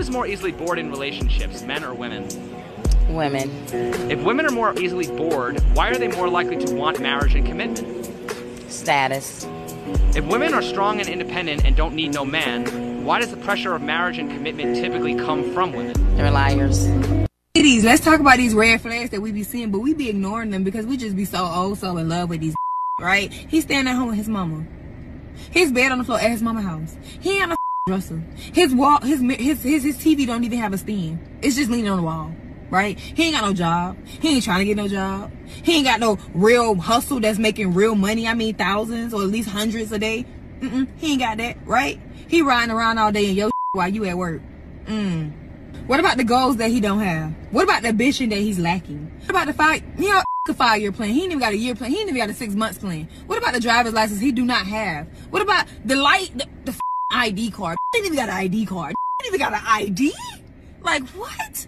is more easily bored in relationships, men or women? Women. If women are more easily bored, why are they more likely to want marriage and commitment? Status. If women are strong and independent and don't need no man, why does the pressure of marriage and commitment typically come from women? They're liars. Ladies, let's talk about these red flags that we be seeing, but we be ignoring them because we just be so old, so in love with these, right? He's staying at home with his mama. His bed on the floor at his mama house. He ain't on dresser. His wall, his his his his TV don't even have a stand. It's just leaning on the wall, right? He ain't got no job. He ain't trying to get no job. He ain't got no real hustle that's making real money. I mean, thousands or at least hundreds a day. Mm-mm, he ain't got that, right? He riding around all day in your while you at work. Mm. What about the goals that he don't have? What about the ambition that he's lacking? What about the five, you know, a five year plan? He ain't even got a year plan. He ain't even got a six months plan. What about the driver's license he do not have? What about the light, the, the ID card? Ain't even got an ID card. Ain't even got an ID? Like what?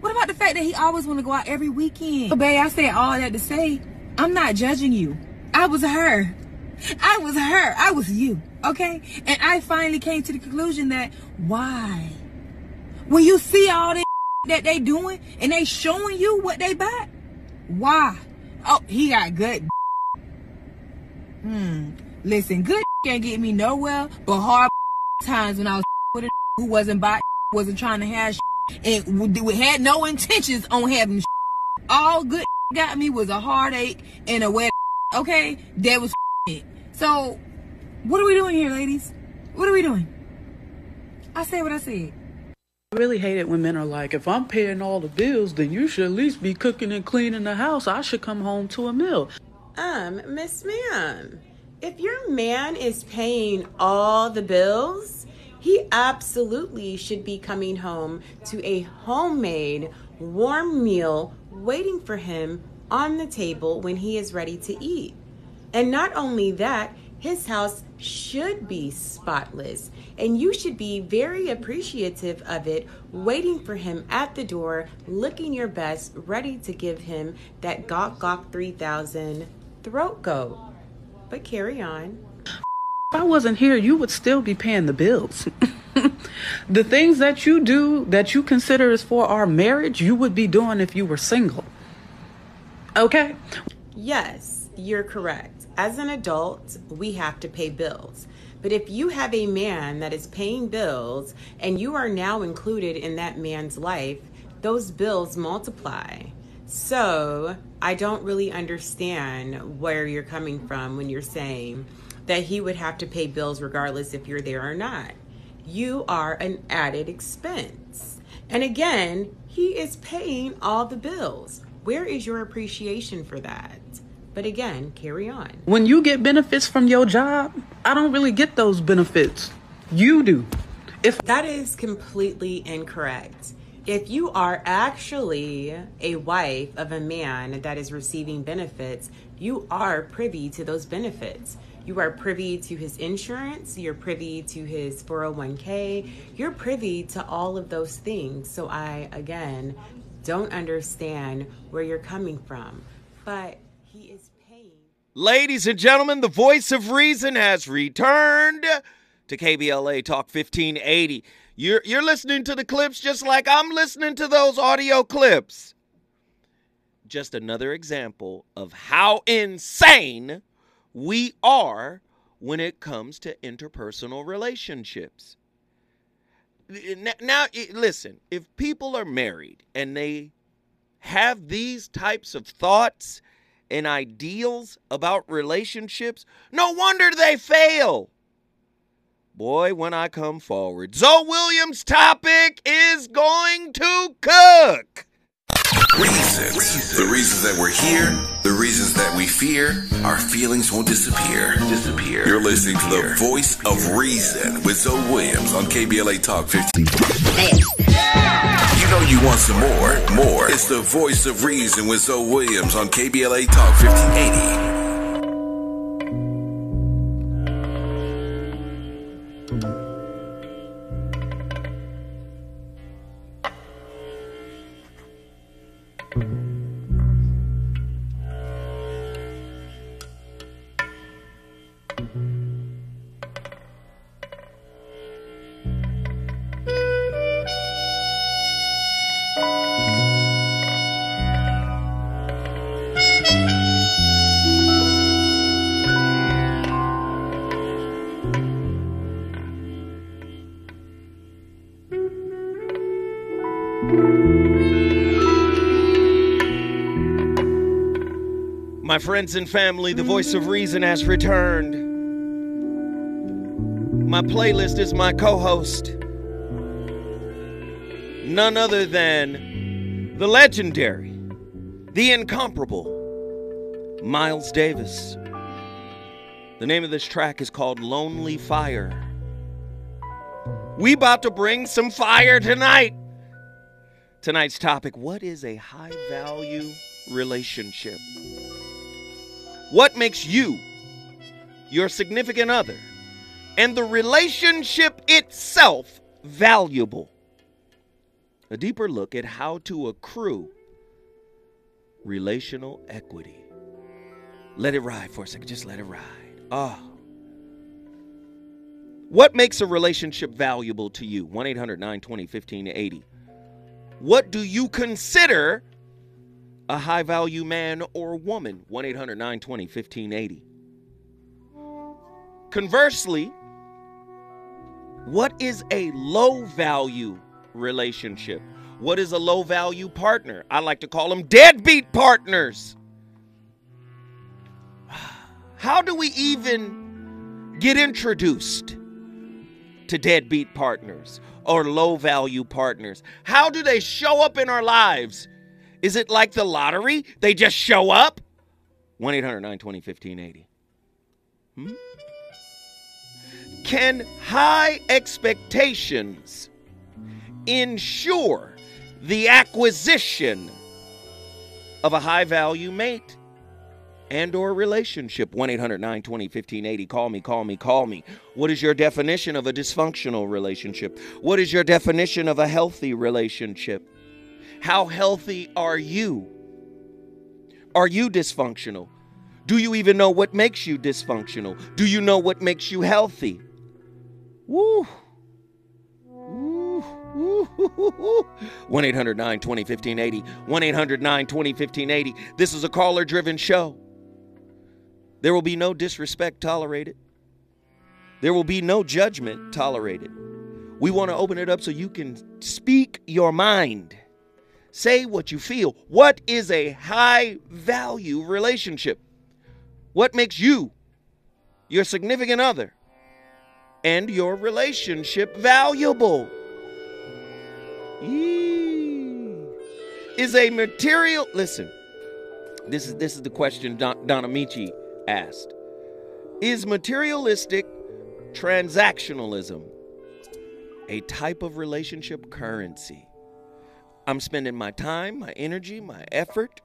What about the fact that he always want to go out every weekend? But babe, I said all that to say, I'm not judging you. I was her. I was her. I was you. Okay? And I finally came to the conclusion that why? When you see all this that they doing and they showing you what they bought, why? Oh, he got good. Hmm. Listen, good can't get me nowhere, but hard times when I was with a who wasn't by, wasn't trying to have and we had no intentions on having all good got me was a heartache and a wet okay that was it. So what are we doing here ladies? What are we doing? I said what i said. I really hate it when men are like, if I'm paying all the bills, then you should at least be cooking and cleaning the house. I should come home to a meal. Um, Miss Ma'am, if your man is paying all the bills, he absolutely should be coming home to a homemade, warm meal waiting for him on the table when he is ready to eat. And not only that, his house should be spotless, and you should be very appreciative of it, waiting for him at the door, looking your best, ready to give him that Gawk Gawk 3000 throat goat. But carry on. If I wasn't here, you would still be paying the bills. the things that you do that you consider is for our marriage, you would be doing if you were single. Okay? Yes, you're correct. As an adult, we have to pay bills. But if you have a man that is paying bills and you are now included in that man's life, those bills multiply. So I don't really understand where you're coming from when you're saying that he would have to pay bills regardless if you're there or not. You are an added expense. And again, he is paying all the bills. Where is your appreciation for that? But again, carry on. When you get benefits from your job, I don't really get those benefits. You do. If that is completely incorrect. If you are actually a wife of a man that is receiving benefits, you are privy to those benefits. You are privy to his insurance, you're privy to his 401k, you're privy to all of those things. So I, again, don't understand where you're coming from. But he is paying. Ladies and gentlemen, the voice of reason has returned to KBLA Talk 1580. You're, you're listening to the clips just like I'm listening to those audio clips. Just another example of how insane we are when it comes to interpersonal relationships. Now, listen, if people are married and they have these types of thoughts and ideals about relationships, no wonder they fail. Boy, when I come forward, Zoe Williams' topic is going to cook. Reasons. The reasons that we're here, the reasons that we fear, our feelings won't disappear. Disappear. You're listening to the voice of reason with Zoe Williams on KBLA Talk 15. You know you want some more. More. It's the voice of reason with Zoe Williams on KBLA Talk 1580. My friends and family, the voice of reason has returned. My playlist is my co host, none other than the legendary, the incomparable Miles Davis. The name of this track is called Lonely Fire. We about to bring some fire tonight. Tonight's topic, what is a high value relationship? What makes you, your significant other, and the relationship itself valuable? A deeper look at how to accrue relational equity. Let it ride for a second. Just let it ride. Ah. Oh. What makes a relationship valuable to you? 1 800 920 1580. What do you consider a high value man or woman? 1 800 920 1580. Conversely, what is a low value relationship? What is a low value partner? I like to call them deadbeat partners. How do we even get introduced to deadbeat partners or low value partners? How do they show up in our lives? Is it like the lottery? They just show up? 1 800 920 1580. Hmm? Can high expectations ensure the acquisition of a high value mate and or relationship 1-800-920-1580 call me call me call me what is your definition of a dysfunctional relationship what is your definition of a healthy relationship how healthy are you are you dysfunctional do you even know what makes you dysfunctional do you know what makes you healthy Woo. 1 800 920 1580. 1 800 920 1580. This is a caller driven show. There will be no disrespect tolerated, there will be no judgment tolerated. We want to open it up so you can speak your mind. Say what you feel. What is a high value relationship? What makes you, your significant other, and your relationship valuable? Is a material listen. This is this is the question Don, Don Amici asked. Is materialistic transactionalism a type of relationship currency? I'm spending my time, my energy, my effort.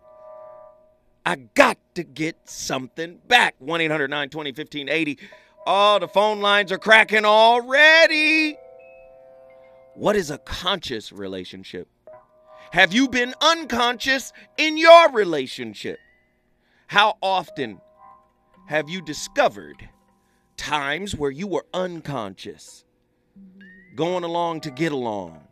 I got to get something back. 1 800 920 1580. Oh, the phone lines are cracking already. What is a conscious relationship? Have you been unconscious in your relationship? How often have you discovered times where you were unconscious, going along to get along?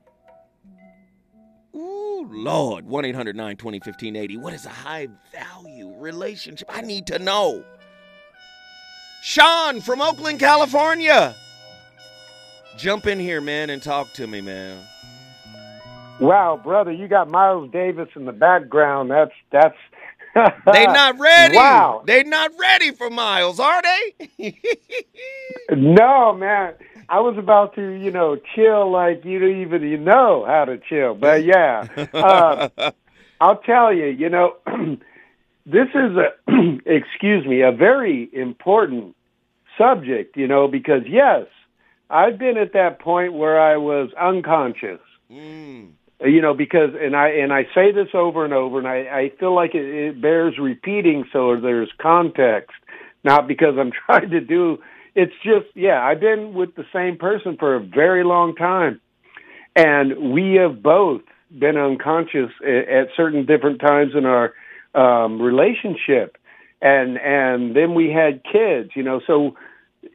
Lord, 1 800 920 1580. What is a high value relationship? I need to know. Sean from Oakland, California. Jump in here, man, and talk to me, man. Wow, brother, you got Miles Davis in the background. That's that's they not ready. Wow. They not ready for Miles, are they? no, man. I was about to, you know, chill like you don't even you know how to chill. But yeah, uh, I'll tell you, you know, this is a excuse me, a very important subject, you know, because yes, I've been at that point where I was unconscious. Mm. You know, because and I and I say this over and over, and I, I feel like it, it bears repeating, so there's context, not because I'm trying to do. It's just, yeah, I've been with the same person for a very long time, and we have both been unconscious at, certain different times in our um, relationship, and and then we had kids, you know, so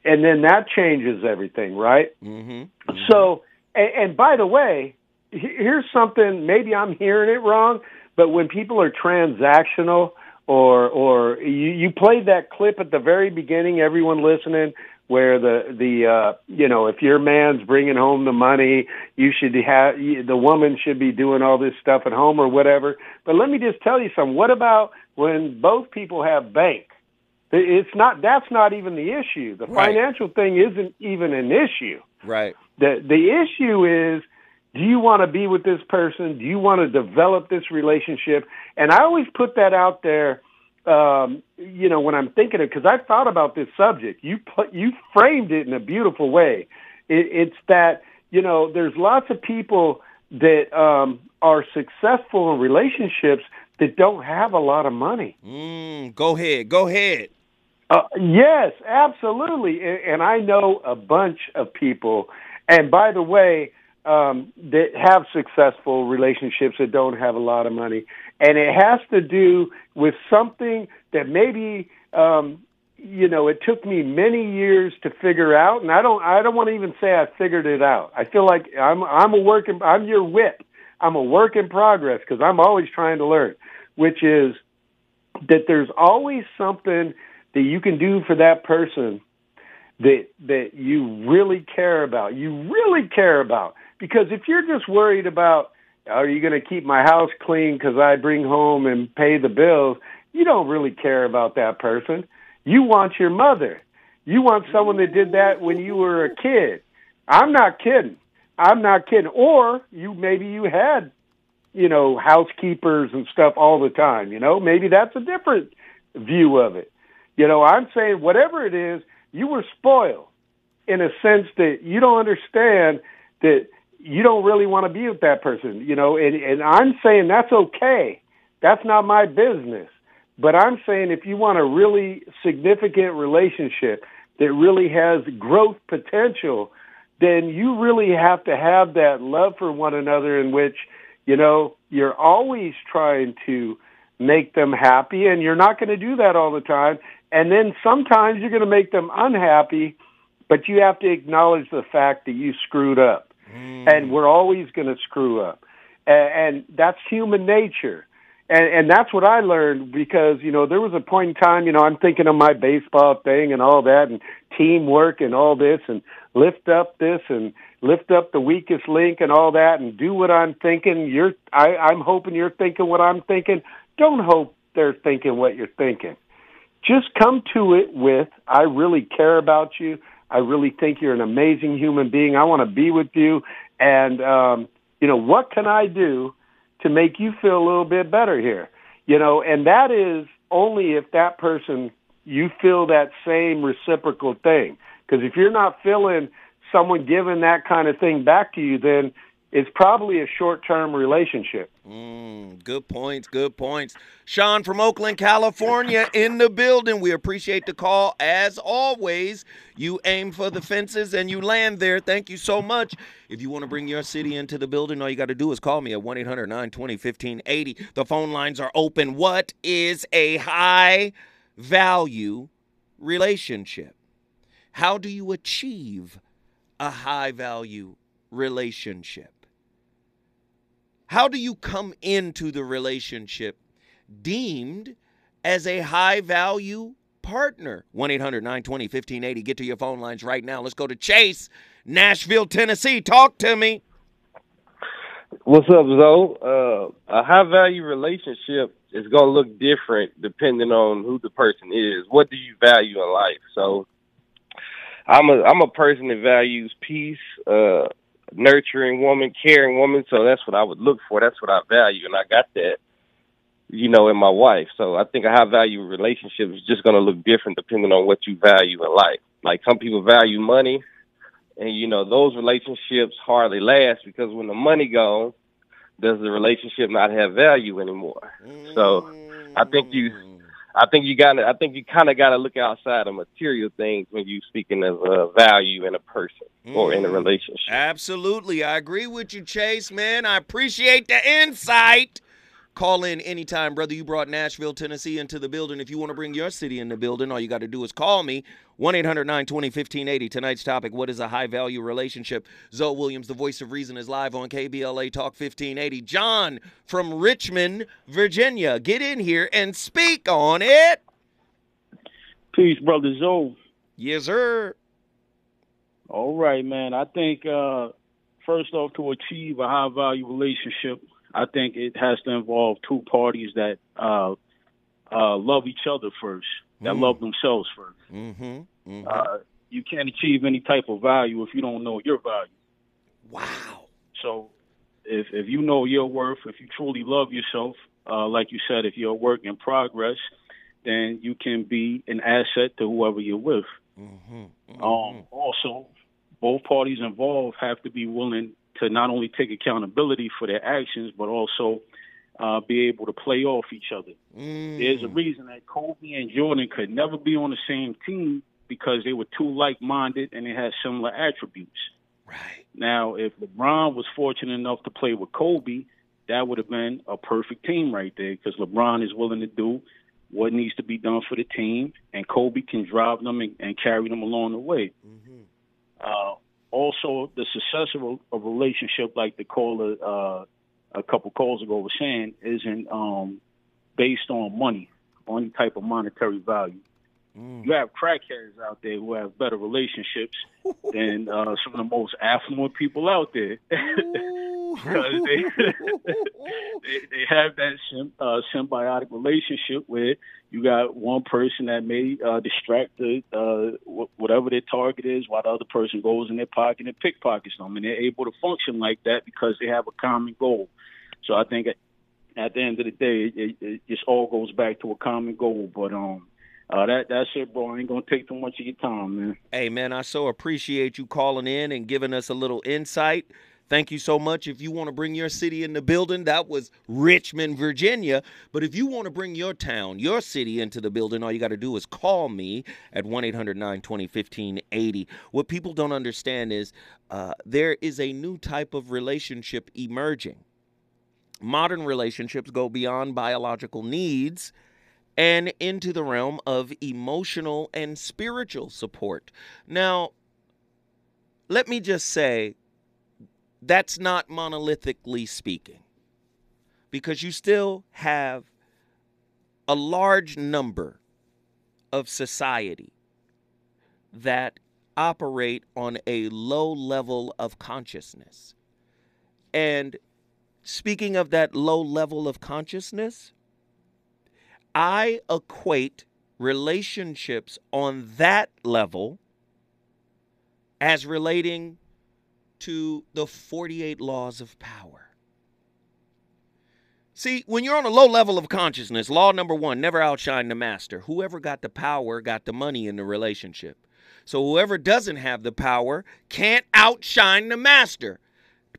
and then that changes everything, right? Mm-hmm. Mm-hmm. So, and, and by the way, here's something. Maybe I'm hearing it wrong, but when people are transactional, or or you, you played that clip at the very beginning, everyone listening, where the the uh, you know if your man's bringing home the money, you should have the woman should be doing all this stuff at home or whatever. But let me just tell you something. What about when both people have bank? It's not. That's not even the issue. The Right. financial thing isn't even an issue. Right. The the issue is do you want to be with this person? Do you want to develop this relationship? And I always put that out there um, you know, when I'm thinking of, because I've thought about this subject, you put, you framed it in a beautiful way. It, it's that you know, there's lots of people that um, are successful in relationships that don't have a lot of money. Mm, go ahead. Go ahead. Uh, yes, absolutely. And, and I know a bunch of people. And by the way, um, that have successful relationships that don't have a lot of money, and it has to do with something that maybe um, you know it took me many years to figure out, and I don't I don't want to even say I figured it out. I feel like I'm I'm a work in, I'm your whip. I'm a work in progress because I'm always trying to learn, which is that there's always something that you can do for that person that that you really care about. You really care about because if you're just worried about are you going to keep my house clean because I bring home and pay the bills, you don't really care about that person. You want your mother. You want someone that did that when you were a kid. I'm not kidding. I'm not kidding. Or you maybe you had, you know, housekeepers and stuff all the time, you know? Maybe that's a different view of it. You know, I'm saying whatever it is, you were spoiled in a sense that you don't understand that you don't really want to be with that person, you know, and, and I'm saying that's okay. That's not my business. But I'm saying if you want a really significant relationship that really has growth potential, then you really have to have that love for one another in which, you know, you're always trying to make them happy and you're not going to do that all the time. And then sometimes you're going to make them unhappy, but you have to acknowledge the fact that you screwed up. Hmm. And we're always going to screw up. And, and that's human nature. And, and that's what I learned because, you know, there was a point in time, you know, I'm thinking of my baseball thing and all that and teamwork and all this and lift up this and lift up the weakest link and all that and do what I'm thinking. You're, I, I'm hoping you're thinking what I'm thinking. Don't hope they're thinking what you're thinking. Just come to it with, I really care about you. I really think you're an amazing human being. I want to be with you. And, um, you know, what can I do to make you feel a little bit better here? You know, and that is only if that person, you feel that same reciprocal thing. Because if you're not feeling someone giving that kind of thing back to you, then it's probably a short-term relationship. Mm, good points. Good points. Sean from Oakland, California, in the building. We appreciate the call as always. You aim for the fences and you land there. Thank you so much. If you want to bring your city into the building, all you got to do is call me at 1 800 920 1580. The phone lines are open. What is a high value relationship? How do you achieve a high value relationship? How do you come into the relationship deemed as a high value partner? 1 800 920 1580. Get to your phone lines right now. Let's go to Chase, Nashville, Tennessee. Talk to me. What's up, Zoe? Uh, a high value relationship is going to look different depending on who the person is. What do you value in life? So, I'm a I'm a person that values peace, uh, nurturing woman, caring woman. So that's what I would look for. That's what I value, and I got that, you know, in my wife. So I think a high value relationship is just going to look different depending on what you value in life. Like some people value money, and you know those relationships hardly last because when the money goes, does the relationship not have value anymore? So I think you, mm. I think you got I think you kind of got to look outside of material things when you're speaking of uh, value in a person or in a relationship. Absolutely. I agree with you, Chase, man. I appreciate the insight. Call in anytime, brother. You brought Nashville, Tennessee into the building. If you want to bring your city in the building, all you got to do is call me. 1 800 920 1580. Tonight's topic What is a high value relationship? Zoe Williams, the voice of reason, is live on KBLA Talk 1580. John from Richmond, Virginia. Get in here and speak on it. Peace, brother Zoe. Yes, sir. All right, man. I think uh, first off, to achieve a high value relationship, I think it has to involve two parties that uh, uh, love each other first, that Mm. love themselves 1st Mm-hmm. Uh, you can't achieve any type of value if you don't know your value. Wow. So, if if you know your worth, if you truly love yourself, uh, like you said, if you're a work in progress, then you can be an asset to whoever you're with. Mm-hmm. Um, also, both parties involved have to be willing to not only take accountability for their actions, but also uh, be able to play off each other. There's a Mm. reason that Kobe and Jordan could never be on the same team because they were too like-minded and they had similar attributes. Right. Now, if LeBron was fortunate enough to play with Kobe, that would have been a perfect team right there because LeBron is willing to do what needs to be done for the team, and Kobe can drive them and, and carry them along the way. Uh, also, the success of a, a relationship, like the caller uh, a couple calls ago was saying, isn't um, based on money on any type of monetary value. You have crackheads out there who have better relationships than uh, some of the most affluent people out there because they, they they have that sym- uh, symbiotic relationship where you got one person that may uh, distract the uh, wh- whatever their target is, while the other person goes in their pocket and pickpockets them, and they're able to function like that because they have a common goal. So I think at, at the end of the day, it, it, it just all goes back to a common goal. But um, uh, that that's it, bro. Ain't gonna take too much of your time, man. Hey, man, I so appreciate you calling in and giving us a little insight. Thank you so much. If you want to bring your city in the building, that was Richmond, Virginia. But if you want to bring your town, your city into the building, all you got to do is call me at 1 800 920 1580. What people don't understand is uh, there is a new type of relationship emerging. Modern relationships go beyond biological needs and into the realm of emotional and spiritual support. Now, let me just say that's not monolithically speaking, because you still have a large number of society that operate on a low level of consciousness. And speaking of that low level of consciousness, I equate relationships on that level as relating to the 48 laws of power. See, when you're on a low level of consciousness, law number one never outshine the master. Whoever got the power got the money in the relationship. So whoever doesn't have the power can't outshine the master.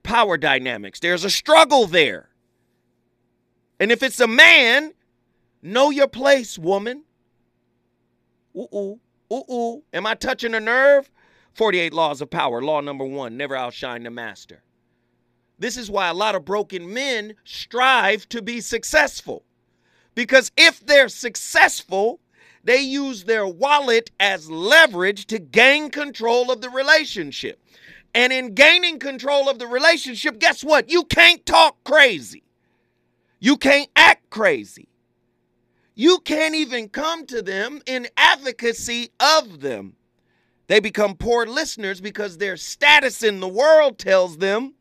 Power dynamics. There's a struggle there. And if it's a man, know your place, woman. Ooh, ooh, ooh, ooh. Am I touching a nerve? 48 laws of power. Law number one never outshine the master. This is why a lot of broken men strive to be successful. Because if they're successful, they use their wallet as leverage to gain control of the relationship. And in gaining control of the relationship, guess what? You can't talk crazy. You can't act crazy. You can't even come to them in advocacy of them. They become poor listeners because their status in the world tells them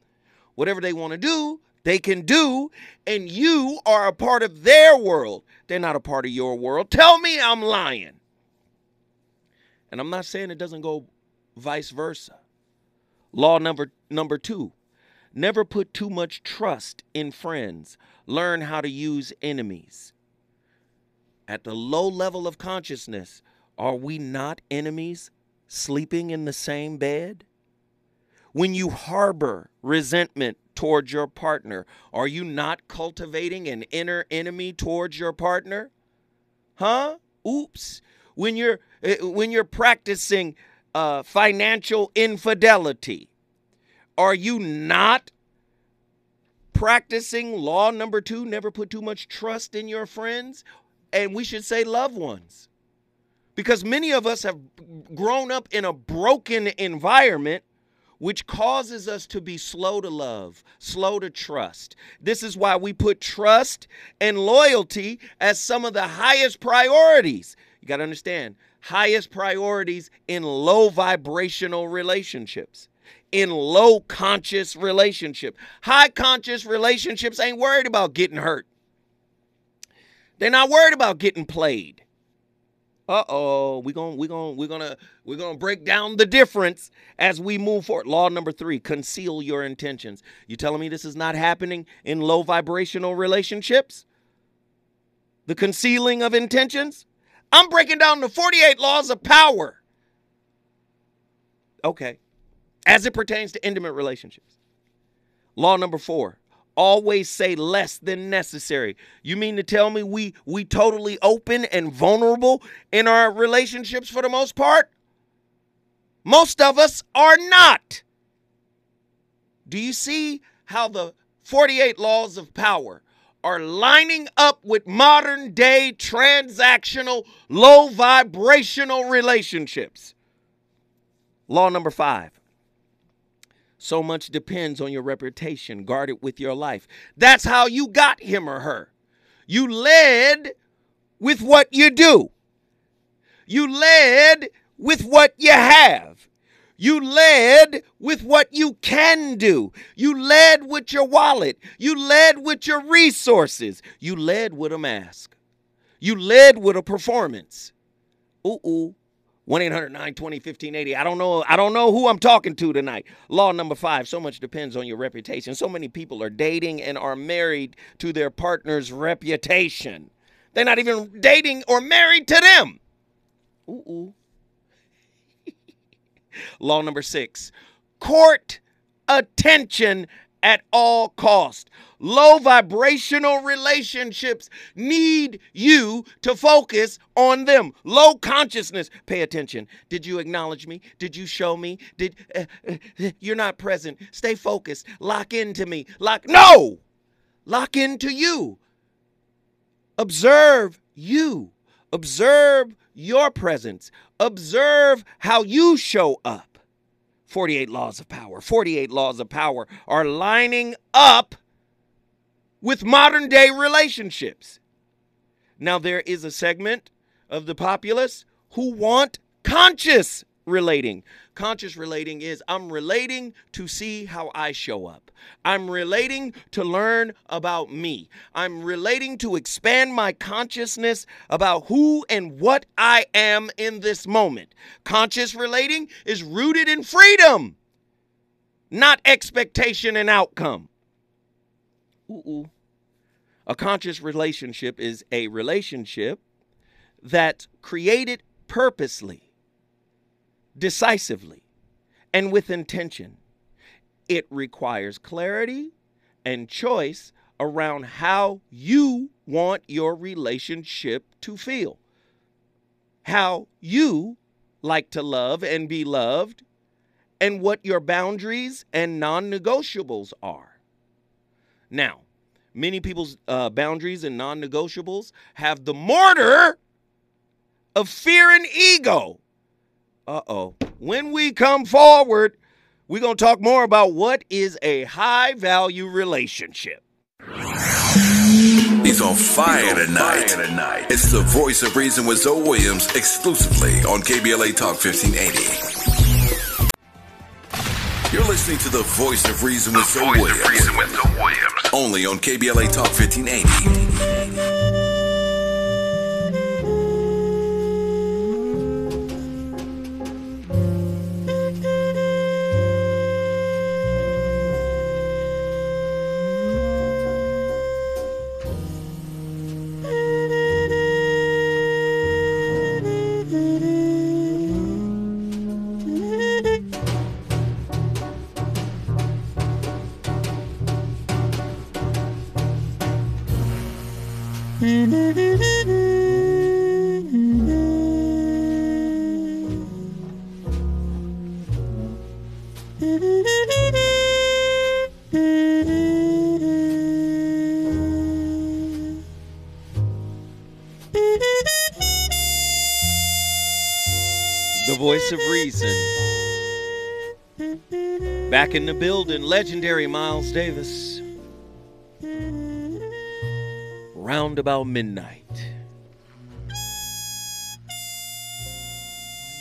whatever they want to do, they can do, and you are a part of their world. They're not a part of your world. Tell me I'm lying. And I'm not saying it doesn't go vice versa. Law number number 2. Never put too much trust in friends. Learn how to use enemies. At the low level of consciousness, are we not enemies sleeping in the same bed? When you harbor resentment towards your partner, are you not cultivating an inner enemy towards your partner? Huh? Oops. When you're eh, when you're practicing uh, financial infidelity, are you not practicing law number two? Never put too much trust in your friends, and we should say loved ones, because many of us have grown up in a broken environment which causes us to be slow to love, slow to trust. This is why we put trust and loyalty as some of the highest priorities. You got to understand highest priorities in low vibrational relationships, in low conscious relationship. High conscious relationships ain't worried about getting hurt. They're not worried about getting played. Uh-oh, we're going we're going we're going to we're going to break down the difference as we move forward. Law number 3, conceal your intentions. You telling me this is not happening in low vibrational relationships? The concealing of intentions? I'm breaking down the 48 laws of power. Okay. As it pertains to intimate relationships. Law number 4, always say less than necessary. You mean to tell me we we totally open and vulnerable in our relationships for the most part? Most of us are not. Do you see how the 48 laws of power are lining up with modern day transactional low vibrational relationships? Law number 5 so much depends on your reputation. Guard it with your life. That's how you got him or her. You led with what you do. You led with what you have. You led with what you can do. You led with your wallet. You led with your resources. You led with a mask. You led with a performance. Ooh, ooh. 1-800-920-1580. I don't know I don't know who I'm talking to tonight. Law number 5, so much depends on your reputation. So many people are dating and are married to their partner's reputation. They're not even dating or married to them. Ooh. Law number 6. Court attention at all cost. Low vibrational relationships need you to focus on them. Low consciousness. Pay attention. Did you acknowledge me? Did you show me? Did uh, uh, you're not present? Stay focused. Lock into me. Lock No. Lock into you. Observe you. Observe your presence. Observe how you show up. 48 laws of power. 48 laws of power are lining up with modern day relationships. Now, there is a segment of the populace who want conscious relating. Conscious relating is I'm relating to see how I show up. I'm relating to learn about me. I'm relating to expand my consciousness about who and what I am in this moment. Conscious relating is rooted in freedom, not expectation and outcome. Ooh, A conscious relationship is a relationship that's created purposely decisively and with intention. It requires clarity and choice around how you want your relationship to feel, how you like to love and be loved, and what your boundaries and non negotiables are. Now, many people's uh, boundaries and non negotiables have the mortar of fear and ego uh oh. When we come forward, we're going to talk more about what is a high value relationship. He's on fire tonight. tonight. It's the voice of reason with Zoe Williams exclusively on KBLA Talk 1580. You're listening to the voice of reason with Zoe Williams. Williams. Only on KBLA Talk 1580. Voice of reason. Back in the building, legendary Miles Davis. Round about midnight.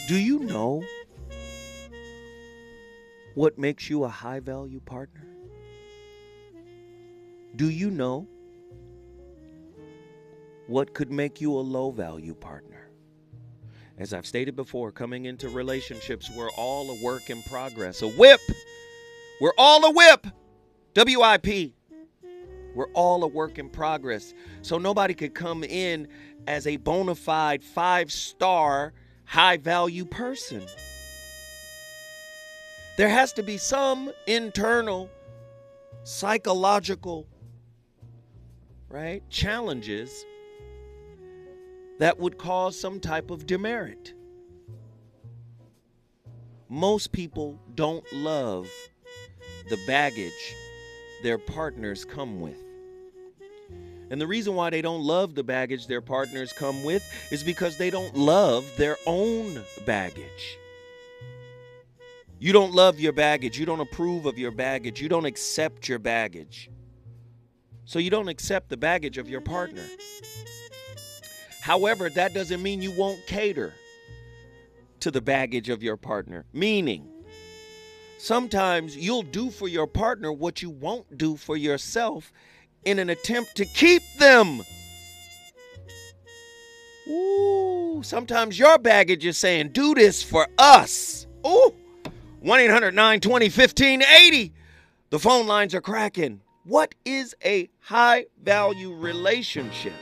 Do you know what makes you a high value partner? Do you know what could make you a low value partner? As I've stated before, coming into relationships, we're all a work in progress. A whip! We're all a whip! WIP. We're all a work in progress. So nobody could come in as a bona fide five star, high value person. There has to be some internal psychological right challenges that would cause some type of demerit. Most people don't love the baggage their partners come with. And the reason why they don't love the baggage their partners come with is because they don't love their own baggage. You don't love your baggage. You don't approve of your baggage. You don't accept your baggage. So you don't accept the baggage of your partner. However, that doesn't mean you won't cater to the baggage of your partner. Meaning, sometimes you'll do for your partner what you won't do for yourself in an attempt to keep them. Ooh, sometimes your baggage is saying, do this for us. Ooh, 1 800 920 1580. The phone lines are cracking. What is a high value relationship?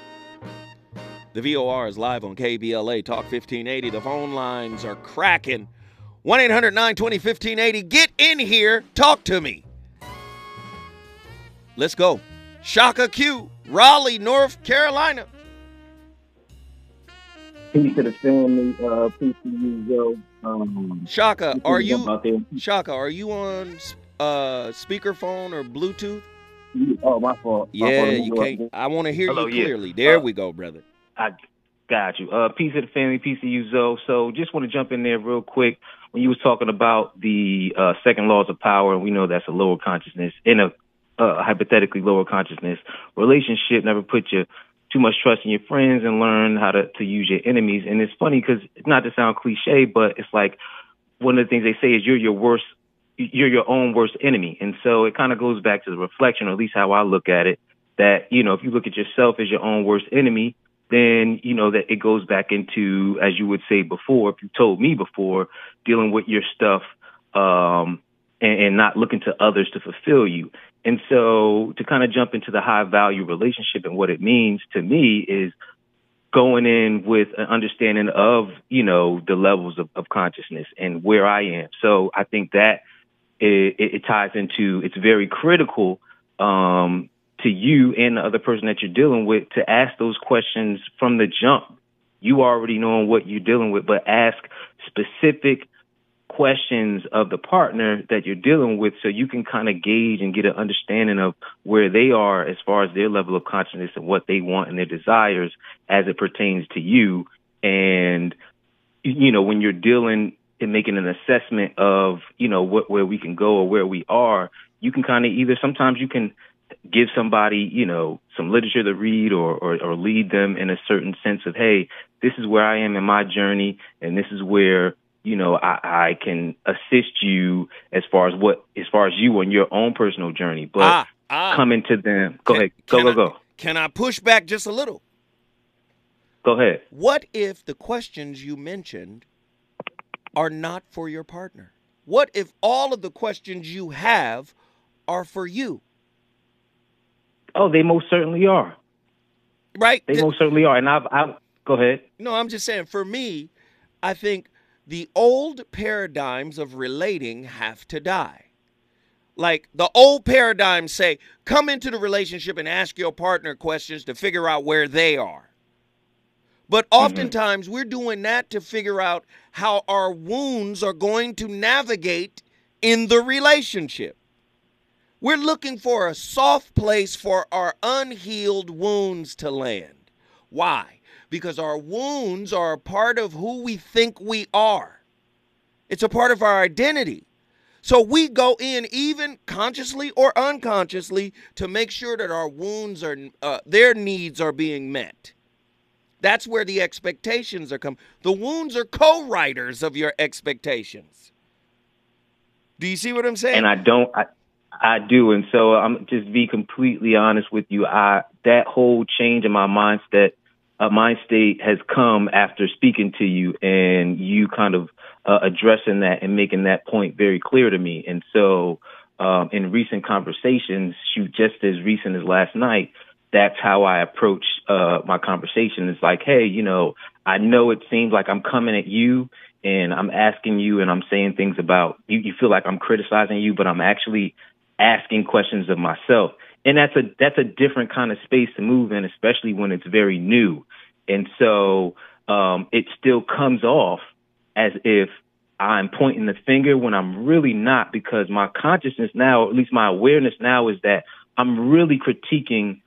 The VOR is live on KBLA Talk 1580. The phone lines are cracking. 1 800 920 1580. Get in here. Talk to me. Let's go. Shaka Q, Raleigh, North Carolina. Peace to the family. Uh, peace to you, Joe. Um, Shaka, are you out there? Shaka? Are you on uh speakerphone or Bluetooth? Oh, my fault. My Yeah, fault. you can't. I want to hear Hello, you yeah. clearly. There Uh, we go, brother. I got you. Uh, peace of the family, peace of you, Zoe. So just want to jump in there real quick. When you was talking about the uh, second laws of power, and we know that's a lower consciousness in a uh, hypothetically lower consciousness relationship. Never put your too much trust in your friends and learn how to to use your enemies. And it's funny because not to sound cliche, but it's like one of the things they say is you're your worst you're your own worst enemy. And so it kind of goes back to the reflection, or at least how I look at it, that, you know, if you look at yourself as your own worst enemy, then, you know, that it goes back into, as you would say before, if you told me before, dealing with your stuff, um, and, and not looking to others to fulfill you. And so to kind of jump into the high value relationship and what it means to me is going in with an understanding of, you know, the levels of, of consciousness and where I am. So I think that it, it, ties into, it's very critical, um, to you and the other person that you're dealing with to ask those questions from the jump. You already knowing what you're dealing with, but ask specific questions of the partner that you're dealing with so you can kind of gauge and get an understanding of where they are as far as their level of consciousness and what they want and their desires as it pertains to you. And, you know, when you're dealing and making an assessment of, you know, what, where we can go or where we are, you can kind of either sometimes you can give somebody, you know, some literature to read or, or, or lead them in a certain sense of, hey, this is where I am in my journey and this is where, you know, I, I can assist you as far as what, as far as you on your own personal journey. But Ah, ah. coming to them, go Can- ahead, go, go, I- go. Can I push back just a little? Go ahead. What if the questions you mentioned are not for your partner? What if all of the questions you have are for you? Oh, they most certainly are. Right? They most certainly are. And I've, I've, go ahead. No, I'm just saying, for me, I think the old paradigms of relating have to die. Like the old paradigms say, come into the relationship and ask your partner questions to figure out where they are. But mm-hmm. oftentimes we're doing that to figure out how our wounds are going to navigate in the relationship. We're looking for a soft place for our unhealed wounds to land. Why? Because our wounds are a part of who we think we are, it's a part of our identity. So we go in, even consciously or unconsciously, to make sure that our wounds are, uh, their needs are being met. That's where the expectations are come. The wounds are co-writers of your expectations. Do you see what I'm saying? And I don't. I, I do, and so I'm just be completely honest with you. I that whole change in my mindset, uh, mind state has come after speaking to you and you kind of uh, addressing that and making that point very clear to me. And so, um, in recent conversations, shoot, just as recent as last night, that's how I approach uh, my conversation. It's like, hey, you know, I know it seems like I'm coming at you and I'm asking you and I'm saying things about you. You feel like I'm criticizing you, but I'm actually asking questions of myself. And that's a that's a different kind of space to move in, especially when it's very new. And so um, it still comes off as if I'm pointing the finger when I'm really not, because my consciousness now, or at least my awareness now, is that I'm really critiquing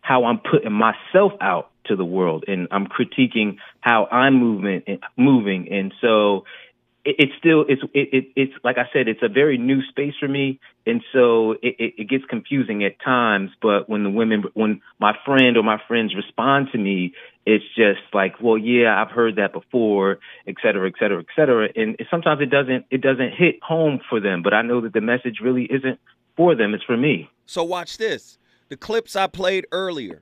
how I'm putting myself out to the world, and I'm critiquing how I'm moving, moving. And so it, it's still it's it, it, it's like I said, it's a very new space for me, and so it, it, it gets confusing at times. But when the women, when my friend or my friends respond to me, it's just like, well, yeah, I've heard that before, et cetera, et cetera, et cetera. And sometimes it doesn't it doesn't hit home for them. But I know that the message really isn't for them; it's for me. So watch this. The clips I played earlier.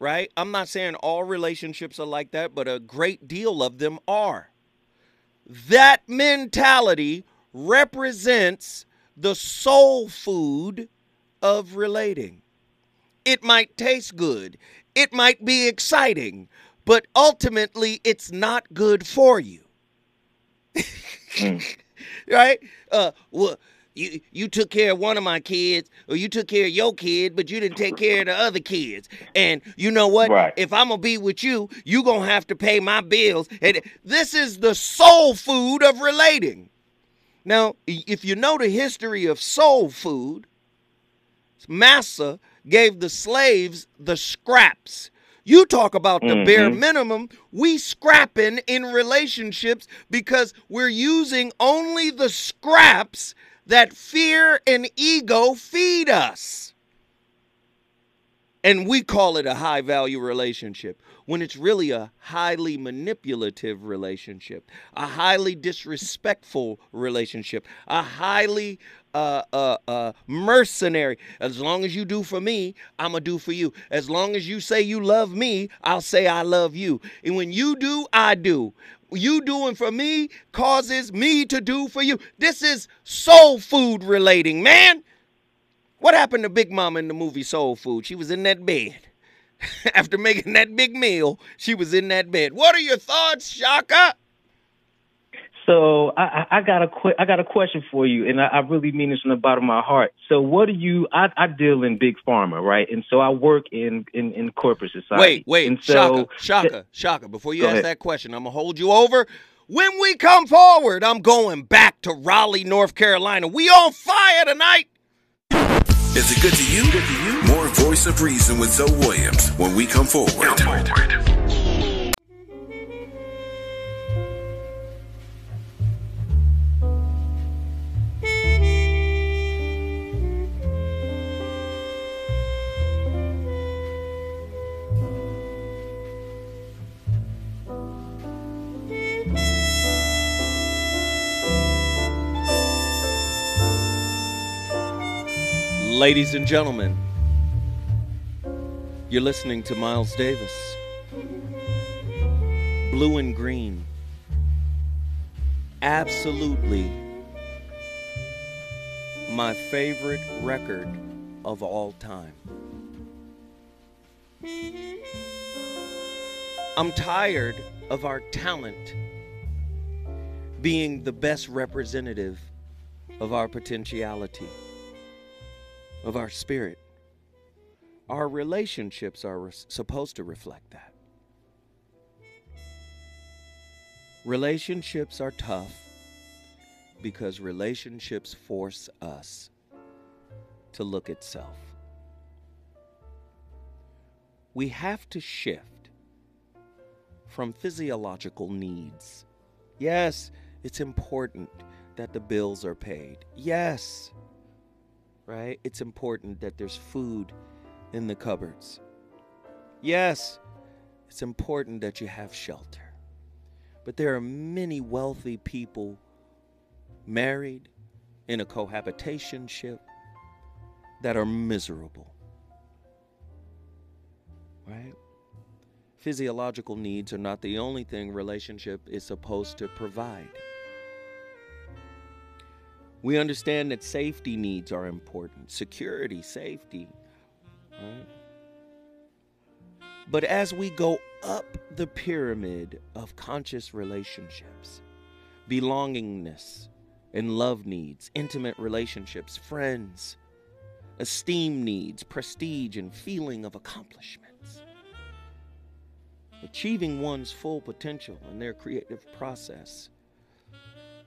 Right? I'm not saying all relationships are like that, but a great deal of them are that mentality represents the soul food of relating. It might taste good, it might be exciting, but ultimately it's not good for you. mm. Right? Uh, well, you you took care of one of my kids or you took care of your kid but you didn't take care of the other kids and you know what right. if i'm gonna be with you you gonna have to pay my bills and this is the soul food of relating now if you know the history of soul food massa gave the slaves the scraps you talk about the mm-hmm. bare minimum. We scrapping in relationships because we're using only the scraps that fear and ego feed us. And we call it a high value relationship when it's really a highly manipulative relationship, a highly disrespectful relationship, a highly uh, uh, uh, mercenary. As long as you do for me, I'm going to do for you. As long as you say you love me, I'll say I love you. And when you do, I do you doing for me causes me to do for you. This is soul food relating, man. What happened to Big Mama in the movie Soul Food? She was in that bed. After making that big meal, she was in that bed. What are your thoughts, Shaka? So I, I got a qu- I got a question for you, and I, I really mean this from the bottom of my heart. So what do you? I, I deal in big pharma, right? And so I work in in, in corporate society. Wait, wait, and so, Shaka, Shaka, Shaka. Before you ask ahead. that question, I'm gonna hold you over. When we come forward, I'm going back to Raleigh, North Carolina. We on fire tonight. Is it good to you? Good to you? More voice of reason with Zoe Williams when we come forward. Come forward. Ladies and gentlemen, you're listening to Miles Davis. Blue in Green. Absolutely my favorite record of all time. I'm tired of our talent being the best representative of our potentiality of our spirit. Our relationships are re- supposed to reflect that. Relationships are tough because relationships force us to look at self. We have to shift from physiological needs. Yes, it's important that the bills are paid. Yes, right? It's important that there's food in the cupboards. Yes, It's important that you have shelter. But there are many wealthy people married in a cohabitationship that are miserable. Right? Physiological needs are not the only thing relationship is supposed to provide. We understand that safety needs are important, security, safety, right? But as we go up the pyramid of conscious relationships, belongingness and love needs, intimate relationships, friends, esteem needs, prestige, and feeling of accomplishments, achieving one's full potential in their creative process,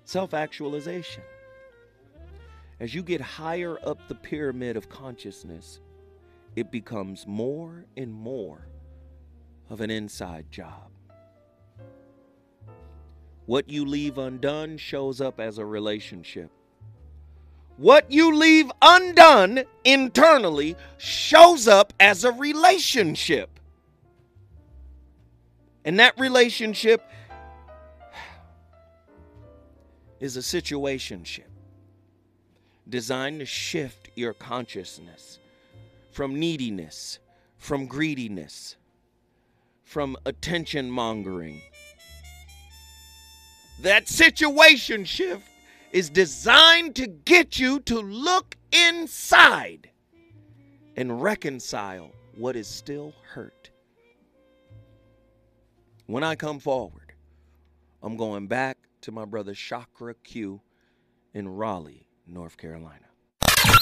self actualization. As you get higher up the pyramid of consciousness, it becomes more and more of an inside job. What you leave undone shows up as a relationship. What you leave undone internally shows up as a relationship. And that relationship is a situationship designed to shift your consciousness from neediness, from greediness, from attention mongering. That situation shift is designed to get you to look inside and reconcile what is still hurt. When I come forward, I'm going back to my brother Chakra Q in Raleigh, North Carolina.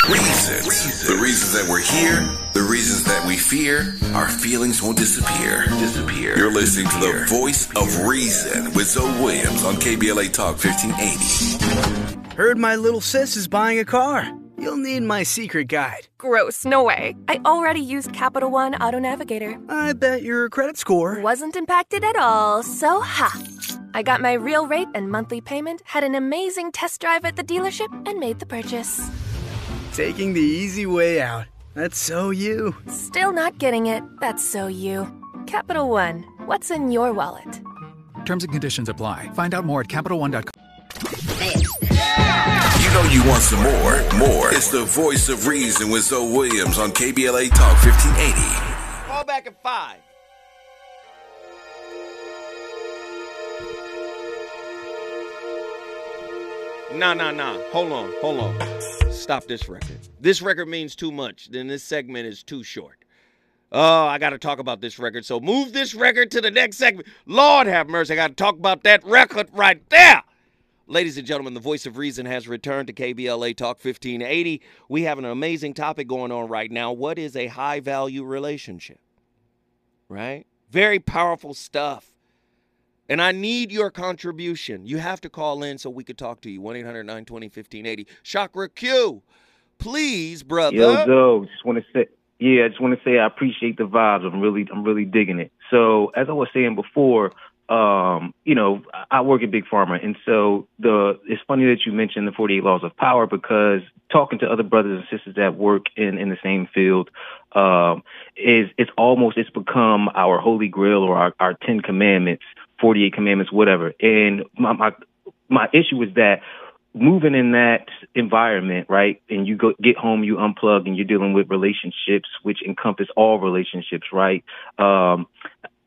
Reasons. The reasons that we're here, the reasons that we fear, our feelings won't disappear. Disappear. You're listening to the voice of reason with Zoe Williams on KBLA Talk 1580. Heard my little sis is buying a car. You'll need my secret guide. Gross, no way. I already used Capital One Auto Navigator. I bet your credit score wasn't impacted at all, so ha. I got my real rate and monthly payment, had an amazing test drive at the dealership, and made the purchase. Taking the easy way out. That's so you. Still not getting it. That's so you. Capital One, what's in your wallet? Terms and conditions apply. Find out more at CapitalOne.com. You know you want some more. More. It's the voice of reason with Zoe Williams on KBLA Talk 1580. Call back at five. Nah, nah, nah. Hold on, hold on. Stop this record. This record means too much. Then this segment is too short. Oh, I got to talk about this record. So move this record to the next segment. Lord have mercy. I got to talk about that record right there. Ladies and gentlemen, the voice of reason has returned to KBLA Talk 1580. We have an amazing topic going on right now. What is a high value relationship? Right? Very powerful stuff. And I need your contribution. You have to call in so we could talk to you. 1 800 920 1580. Chakra Q, please, brother. Yo, Zoe, just want to say, yeah, I just want to say I appreciate the vibes. I'm really, I'm really digging it. So, as I was saying before, um, you know, I work at Big Pharma, and so the it's funny that you mentioned the 48 Laws of Power because talking to other brothers and sisters that work in in the same field um, is it's almost it's become our holy grail or our, our Ten Commandments 48 commandments, whatever. And my, my, my issue is that moving in that environment, right? And you go get home, you unplug and you're dealing with relationships, which encompass all relationships, right? Um,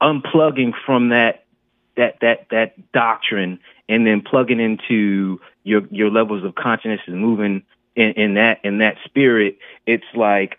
unplugging from that, that, that, that doctrine and then plugging into your, your levels of consciousness and moving in, in that, in that spirit. It's like,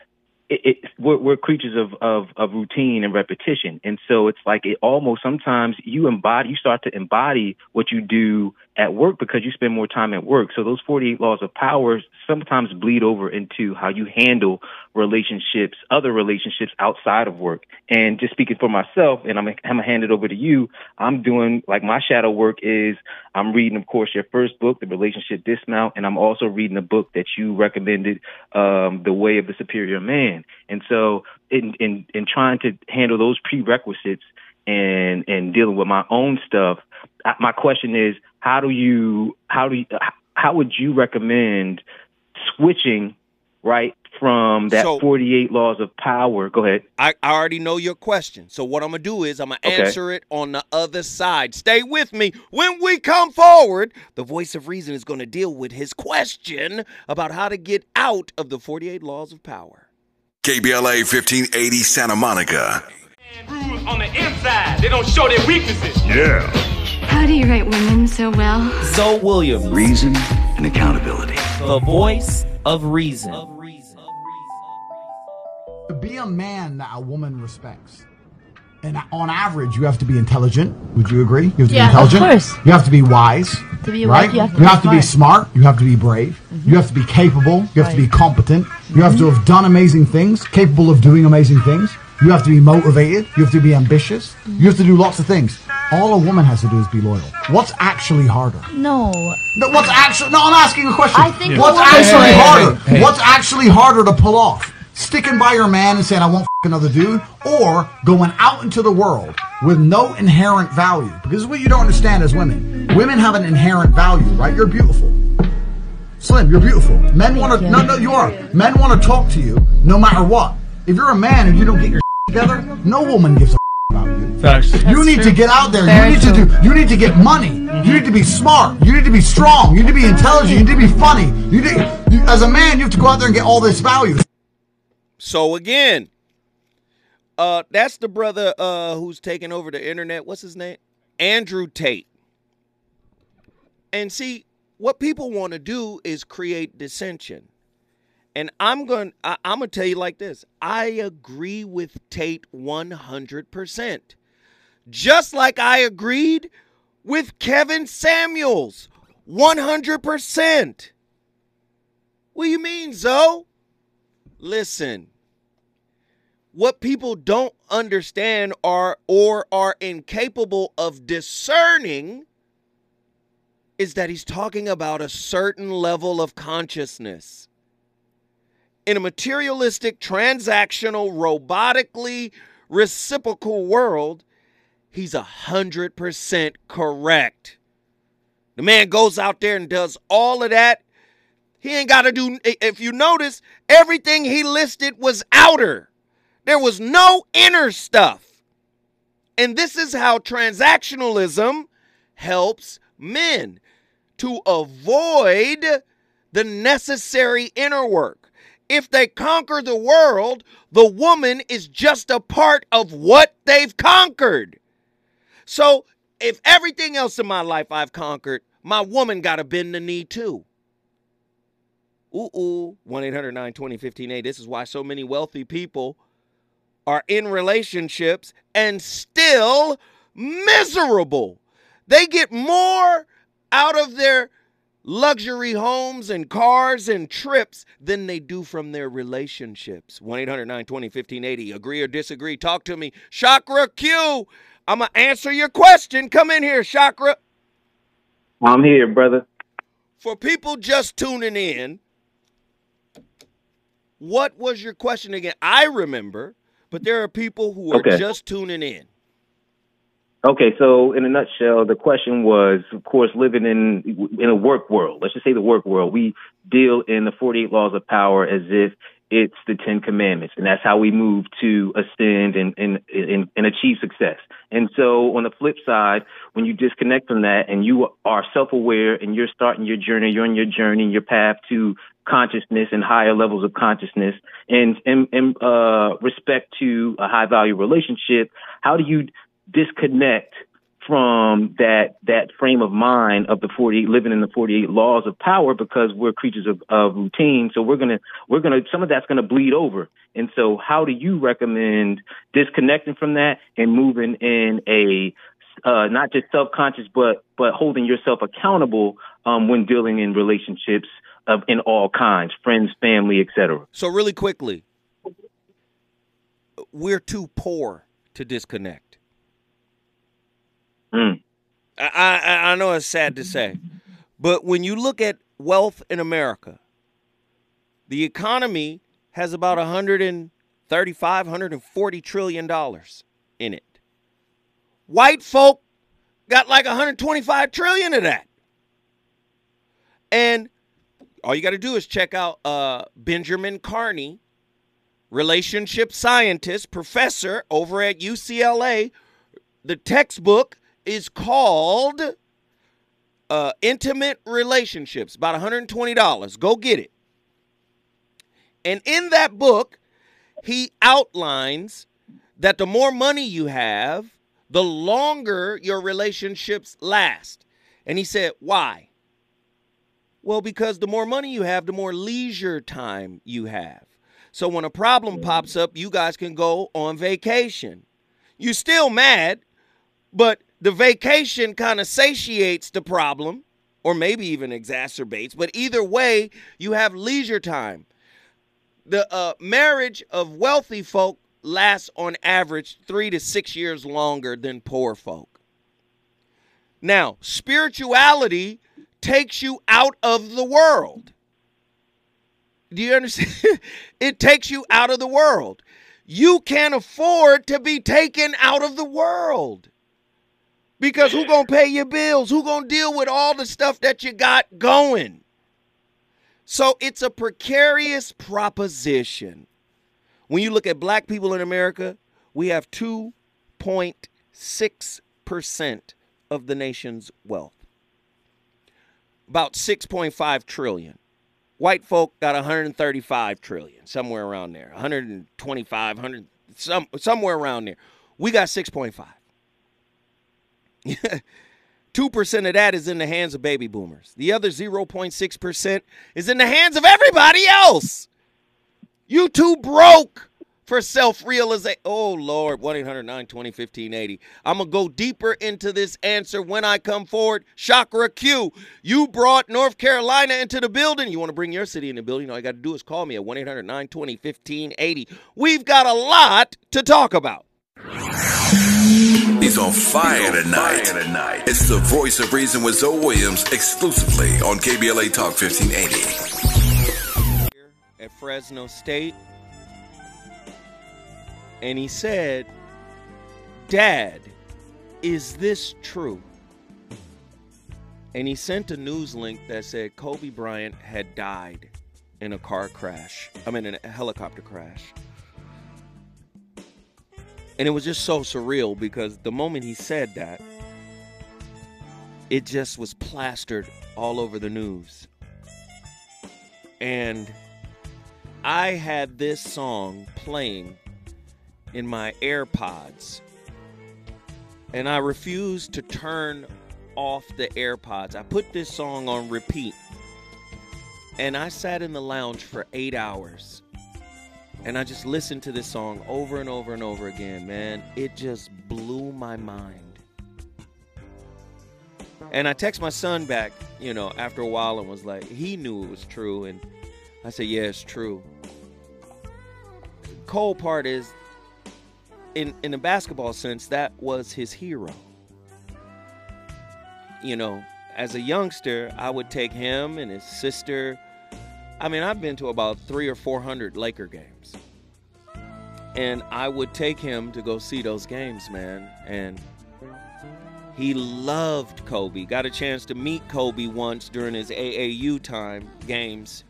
it, it, we're, we're creatures of, of, of routine and repetition. And so it's like it almost sometimes you embody, you start to embody what you do at work because you spend more time at work. So those 48 laws of power sometimes bleed over into how you handle relationships, other relationships outside of work. And just speaking for myself, and I'm, I'm gonna hand it over to you. I'm doing like my shadow work is I'm reading, of course, your first book, The Relationship Dismount, and I'm also reading a book that you recommended, um, The Way of the Superior Man. And so in, in, in trying to handle those prerequisites and, and dealing with my own stuff, my question is, how do you, how do you, how would you recommend switching, right, from that So- 48 laws of power. Go ahead. I, I already know your question. So what I'm gonna do is I'm gonna Okay. answer it on the other side. Stay with me. When we come forward, the voice of reason is gonna deal with his question about how to get out of the 48 laws of power. KBLA 1580 Santa Monica. on the inside. They don't show their weaknesses. Yeah. How do you write women so well? Zoe Williams. Reason and accountability. The voice of reason. To be a man that a woman respects. And on average, you have to be intelligent. Would you agree? You have to Yeah, be of course. You have to be wise. To be right. wise, you have to you be have to be smart. You have to be brave. You have to be capable. You have to be competent. You have to have done amazing things, capable of doing amazing things. You have to be motivated. You have to be ambitious. You have to do lots of things. All a woman has to do is be loyal. What's actually harder? No. No, what's actually? No, I'm asking a question. I think what's a actually Hey, hey, harder? hey, hey. What's actually harder to pull off? Sticking by your man and saying I won't f- another dude, or going out into the world with no inherent value? Because this is what you don't understand as women. Women have an inherent value, right? You're beautiful. Slim, you're beautiful. Men want to. No, no, you are. Men want to talk to you no matter what. If you're a man and you don't get your together, no woman gives a about you. Facts. You need to get out there. Very you need to do. You need to get money. You need to be smart. You need to be strong. You need to be intelligent. You need to be funny. You need, you, as a man, you have to go out there and get all this value. So again, uh, that's the brother uh, who's taking over the internet. What's his name? Andrew Tate. And see, what people want to do is create dissension. And I'm going to I'm going to tell you like this. I agree with Tate 100%. Just like I agreed with Kevin Samuels 100%. What do you mean, Zoe? Listen. What people don't understand are or are incapable of discerning is that he's talking about a certain level of consciousness. In a materialistic, transactional, robotically reciprocal world, he's a hundred percent correct. The man goes out there and does all of that. He ain't got to do, if you notice, everything he listed was outer. There was no inner stuff. And this is how transactionalism helps men to avoid the necessary inner work. If they conquer the world, the woman is just a part of what they've conquered. So if everything else in my life I've conquered, my woman got to bend the knee too. Ooh, ooh, 1 800 920 1580. This is why so many wealthy people are in relationships and still miserable. They get more out of their luxury homes and cars and trips than they do from their relationships. 1 800 920 1580. Agree or disagree? Talk to me. Chakra Q. I'm going to answer your question. Come in here, Chakra. I'm here, brother. For people just tuning in, what was your question again? I remember, but there are people who are Okay. just tuning in. Okay, so in a nutshell, the question was, of course, living in in a work world. Let's just say the work world. We deal in the 48 laws of power as if it's the Ten Commandments, and that's how we move to ascend and and and, and achieve success. And so, on the flip side, when you disconnect from that and you are self-aware and you're starting your journey, you're on your journey, your path to consciousness and higher levels of consciousness, and and, and uh, respect to a high-value relationship. How do you disconnect from that that frame of mind of the 48 living in the 48 laws of power because we're creatures of, of routine so we're gonna we're gonna some of that's gonna bleed over and so how do you recommend disconnecting from that and moving in a uh, not just self-conscious but but holding yourself accountable um, when dealing in relationships of in all kinds friends family etc So, really quickly, we're too poor to disconnect. Mm. I, I, I know it's sad to say, but when you look at wealth in America, the economy has about 135, 140 trillion dollars in it. White folk got like 125 trillion of that. And all you got to do is check out uh, Benjamin Karney, relationship scientist, professor over at UCLA. The textbook is called uh, Intimate Relationships, about $120. Go get it. And in that book, he outlines that the more money you have, the longer your relationships last. And he said, why? Well, because the more money you have, the more leisure time you have. So when a problem pops up, you guys can go on vacation. You're still mad, but the vacation kind of satiates the problem or maybe even exacerbates. But either way, you have leisure time. The uh, marriage of wealthy folk lasts on average three to six years longer than poor folk. Now, spirituality takes you out of the world. Do you understand? it takes you out of the world. You can't afford to be taken out of the world. Because who going to pay your bills? Who going to deal with all the stuff that you got going? So it's a precarious proposition. When you look at black people in America, we have 2.6% of the nation's wealth. About 6.5 trillion. White folk got 135 trillion, somewhere around there. 125, 100 some somewhere around there. We got 6.5. 2% of that is in the hands of baby boomers. The other 0.6% is in the hands of everybody else. You too broke for self realization. Oh, Lord. 1 800 920 1580. I'm going to go deeper into this answer when I come forward. Chakra Q, you brought North Carolina into the building. You want to bring your city in the building? All you got to do is call me at 1 800 920 1580. We've got a lot to talk about. He's on fire tonight. It's the voice of reason with Zoe Williams exclusively on KBLA Talk 1580. At Fresno State. And he said, Dad, is this true? And he sent a news link that said Kobe Bryant had died in a car crash. I mean, in a helicopter crash. And it was just so surreal because the moment he said that, it just was plastered all over the news. And I had this song playing in my AirPods. And I refused to turn off the AirPods. I put this song on repeat. And I sat in the lounge for eight hours and I just listened to this song over and over and over again, man. It just blew my mind. And I text my son back, you know, after a while and was like, he knew it was true. And I said, yeah, it's true. Cold part is, in, in the basketball sense, that was his hero. You know, as a youngster, I would take him and his sister I mean, I've been to about three or four hundred Laker games. And I would take him to go see those games, man. And he loved Kobe. Got a chance to meet Kobe once during his AAU time games.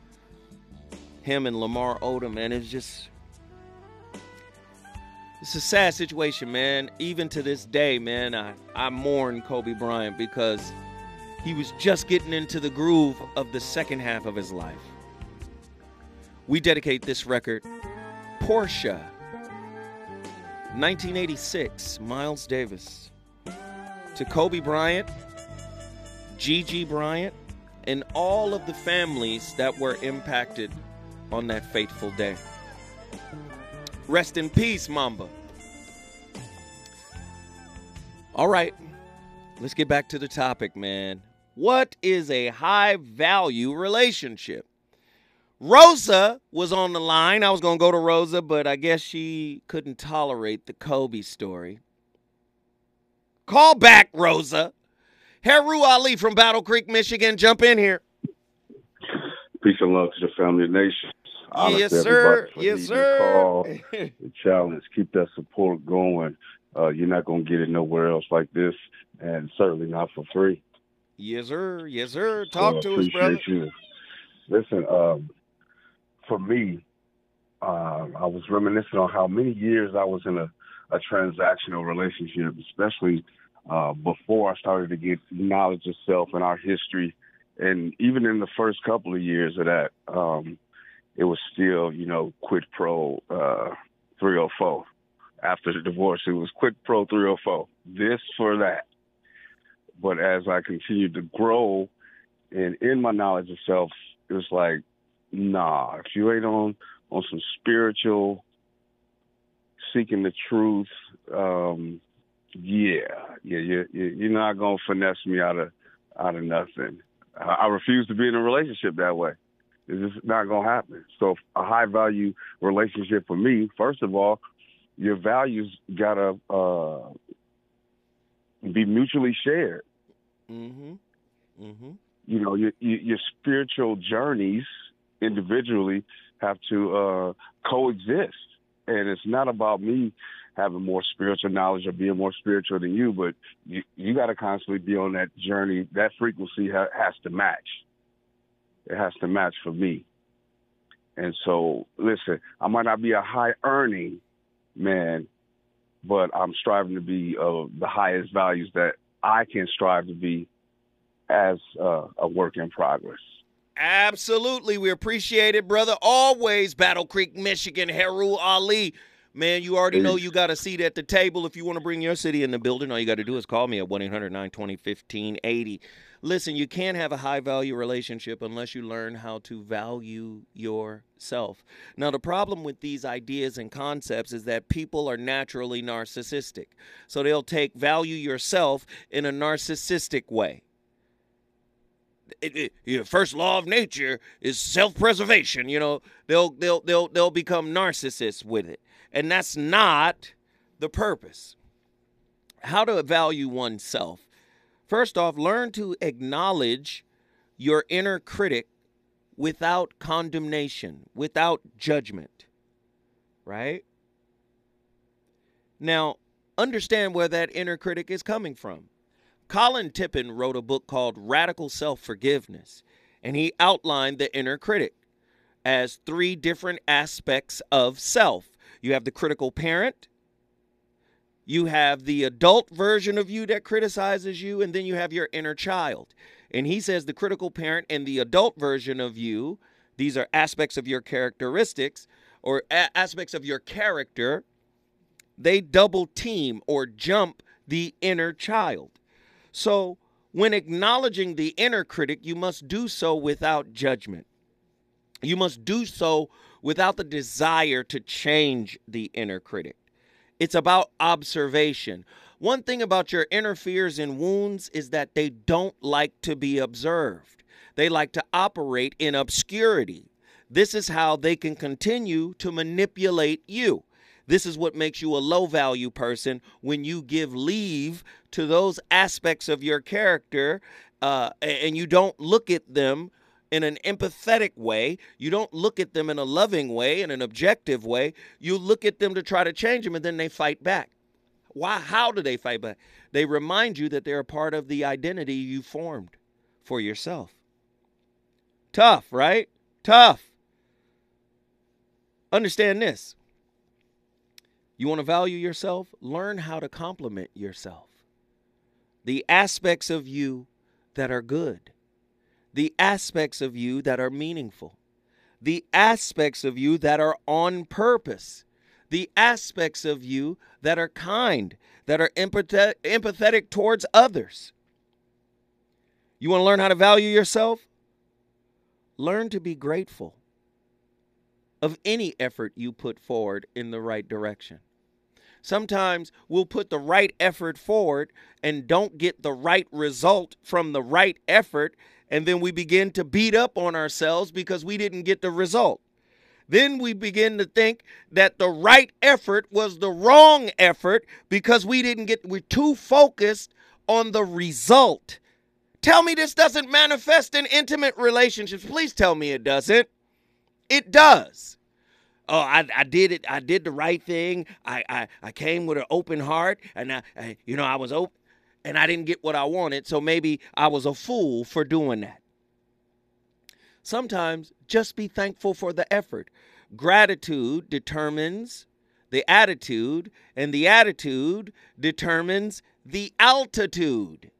Him and Lamar Odom, and It's just it's a sad situation, man. Even to this day, man, I, I mourn Kobe Bryant because he was just getting into the groove of the second half of his life. We dedicate this record, Portia, 1986, Miles Davis, to Kobe Bryant, Gigi Bryant, and all of the families that were impacted on that fateful day. Rest in peace, Mamba. All right, let's get back to the topic, man. What is a high value relationship? Rosa was on the line. I was going to go to Rosa, but I guess she couldn't tolerate the Kobe story. Call back, Rosa. Heru Ali from Battle Creek, Michigan. Jump in here. Peace and love to the family of nation. Honestly, yes, sir. Yes, sir. The challenge. Keep that support going. Uh, you're not going to get it nowhere else like this, and certainly not for free. Yes, sir. Yes, sir. Talk so to us, brother. You. Listen, um, for me, uh, I was reminiscing on how many years I was in a, a transactional relationship, especially uh, before I started to get knowledge of self and our history. And even in the first couple of years of that, um, it was still, you know, quid pro uh, 304. After the divorce, it was quid pro 304. This for that. But as I continued to grow and in my knowledge of self, it was like, nah, if you ain't on on some spiritual seeking the truth, um, yeah, yeah, you, you're not gonna finesse me out of out of nothing. I, I refuse to be in a relationship that way. It's just not gonna happen. So a high value relationship for me, first of all, your values gotta uh, be mutually shared. Mm-hmm. Mm-hmm. You know, your your, your spiritual journeys individually have to uh, coexist, and it's not about me having more spiritual knowledge or being more spiritual than you, but you you got to constantly be on that journey. That frequency ha- has to match. It has to match for me. And so, listen, I might not be a high earning man, but I'm striving to be of the highest values that I can strive to be as uh, a work in progress. Absolutely. We appreciate it, brother. Always Battle Creek, Michigan, Heru Ali. Man, you already know you got a seat at the table. If you want to bring your city in the building, all you got to do is call me at 1 800 920 1580. Listen, you can't have a high value relationship unless you learn how to value yourself. Now, the problem with these ideas and concepts is that people are naturally narcissistic. So they'll take value yourself in a narcissistic way. It, it, first law of nature is self-preservation. You know, they'll they'll they'll they'll become narcissists with it, and that's not the purpose. How to value oneself. First off, learn to acknowledge your inner critic without condemnation, without judgment. Right? Now, understand where that inner critic is coming from. Colin Tipping wrote a book called Radical Self Forgiveness, and he outlined the inner critic as three different aspects of self. You have the critical parent, you have the adult version of you that criticizes you, and then you have your inner child. And he says the critical parent and the adult version of you, these are aspects of your characteristics or a- aspects of your character, they double team or jump the inner child. So, when acknowledging the inner critic, you must do so without judgment. You must do so without the desire to change the inner critic. It's about observation. One thing about your inner fears and wounds is that they don't like to be observed, they like to operate in obscurity. This is how they can continue to manipulate you. This is what makes you a low value person when you give leave to those aspects of your character uh, and you don't look at them in an empathetic way. You don't look at them in a loving way, in an objective way. You look at them to try to change them and then they fight back. Why? How do they fight back? They remind you that they're a part of the identity you formed for yourself. Tough, right? Tough. Understand this. You want to value yourself? Learn how to compliment yourself. The aspects of you that are good, the aspects of you that are meaningful, the aspects of you that are on purpose, the aspects of you that are kind, that are empathetic, towards others. You want to learn how to value yourself? Learn to be grateful of any effort you put forward in the right direction. Sometimes we'll put the right effort forward and don't get the right result from the right effort, and then we begin to beat up on ourselves because we didn't get the result. Then we begin to think that the right effort was the wrong effort because we didn't get, we're too focused on the result. Tell me this doesn't manifest in intimate relationships. Please tell me it doesn't. It does. Oh, I, I did it. I did the right thing. I, I, I came with an open heart, and I, I, you know, I was open, and I didn't get what I wanted. So maybe I was a fool for doing that. Sometimes just be thankful for the effort. Gratitude determines the attitude, and the attitude determines the altitude.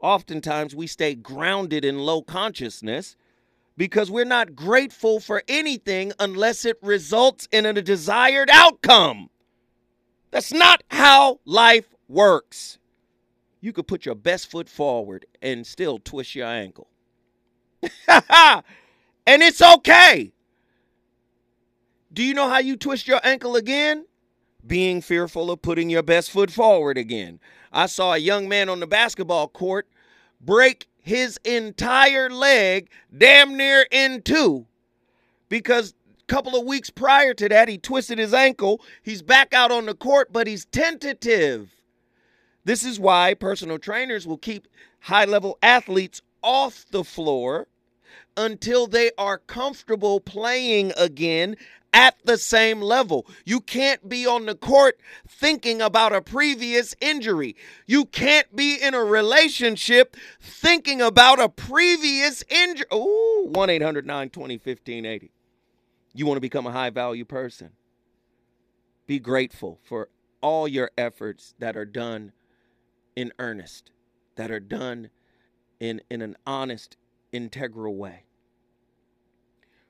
Oftentimes, we stay grounded in low consciousness because we're not grateful for anything unless it results in a desired outcome. That's not how life works. You could put your best foot forward and still twist your ankle. and it's okay. Do you know how you twist your ankle again? Being fearful of putting your best foot forward again. I saw a young man on the basketball court break his entire leg damn near in two because a couple of weeks prior to that he twisted his ankle he's back out on the court but he's tentative this is why personal trainers will keep high level athletes off the floor until they are comfortable playing again at the same level. You can't be on the court thinking about a previous injury. You can't be in a relationship thinking about a previous injury. Ooh, 1 800 920 1580. You want to become a high value person. Be grateful for all your efforts that are done in earnest, that are done in, in an honest, integral way.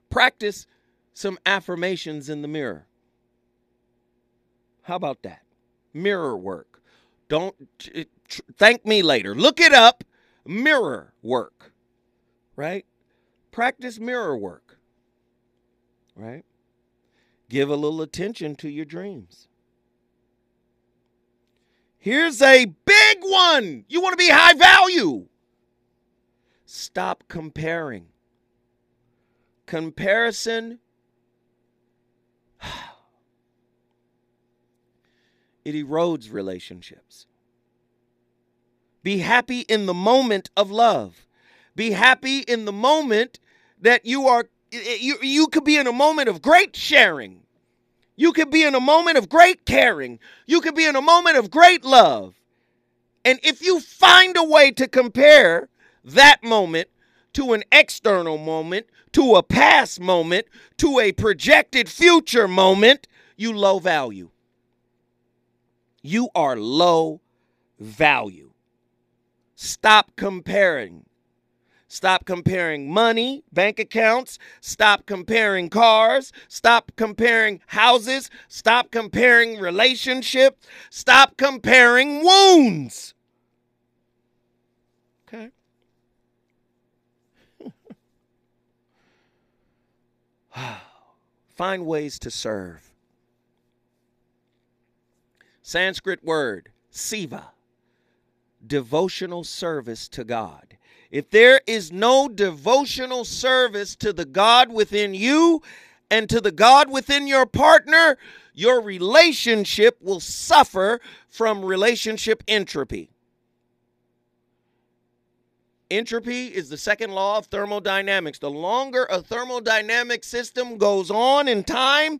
Practice some affirmations in the mirror. How about that? Mirror work. Don't thank me later. Look it up. Mirror work. Right? Practice mirror work. Right? Give a little attention to your dreams. Here's a big one. You want to be high value. Stop comparing. Comparison it erodes relationships. Be happy in the moment of love. Be happy in the moment that you are you you could be in a moment of great sharing. You could be in a moment of great caring. You could be in a moment of great love. And if you find a way to compare that moment to an external moment, to a past moment, to a projected future moment, you low value. You are low value. Stop comparing. Stop comparing money, bank accounts. Stop comparing cars. Stop comparing houses. Stop comparing relationships. Stop comparing wounds. Find ways to serve. Sanskrit word, seva, devotional service to God. If there is no devotional service to the God within you and to the God within your partner, your relationship will suffer from relationship entropy. Entropy is the second law of thermodynamics. The longer a thermodynamic system goes on in time,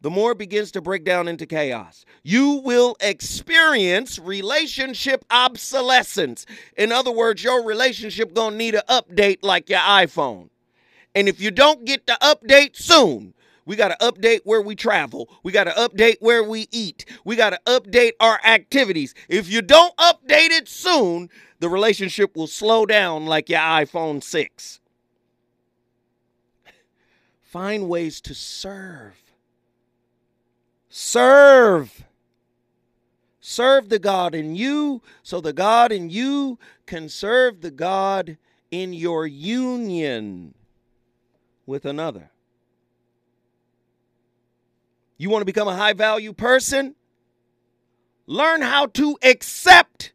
the more it begins to break down into chaos. You will experience relationship obsolescence. In other words, your relationship going to need an update like your iPhone. And if you don't get the update soon, we got to update where we travel. We got to update where we eat. We got to update our activities. If you don't update it soon, the relationship will slow down like your iPhone 6. Find ways to serve. Serve. Serve the God in you so the God in you can serve the God in your union with another. You want to become a high value person? Learn how to accept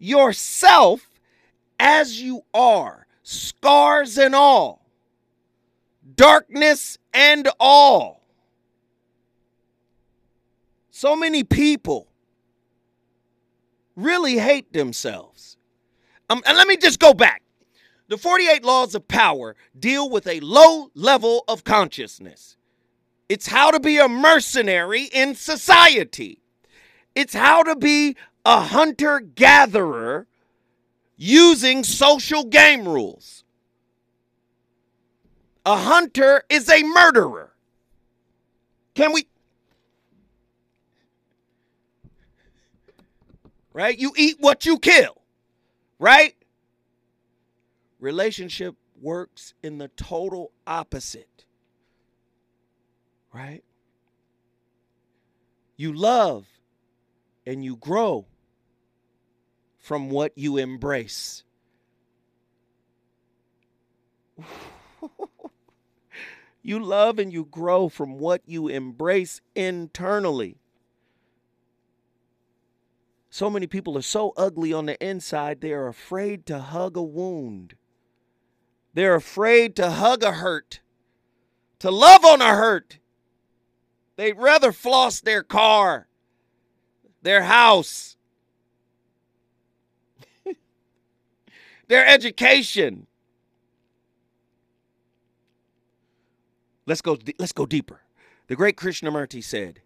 yourself as you are, scars and all, darkness and all. So many people really hate themselves. Um, and let me just go back. The 48 laws of power deal with a low level of consciousness. It's how to be a mercenary in society. It's how to be a hunter gatherer using social game rules. A hunter is a murderer. Can we? Right? You eat what you kill. Right? Relationship works in the total opposite. Right? You love and you grow from what you embrace. you love and you grow from what you embrace internally. So many people are so ugly on the inside, they are afraid to hug a wound. They're afraid to hug a hurt, to love on a hurt. They'd rather floss their car, their house, their education. Let's go let's go deeper. The great Krishnamurti said,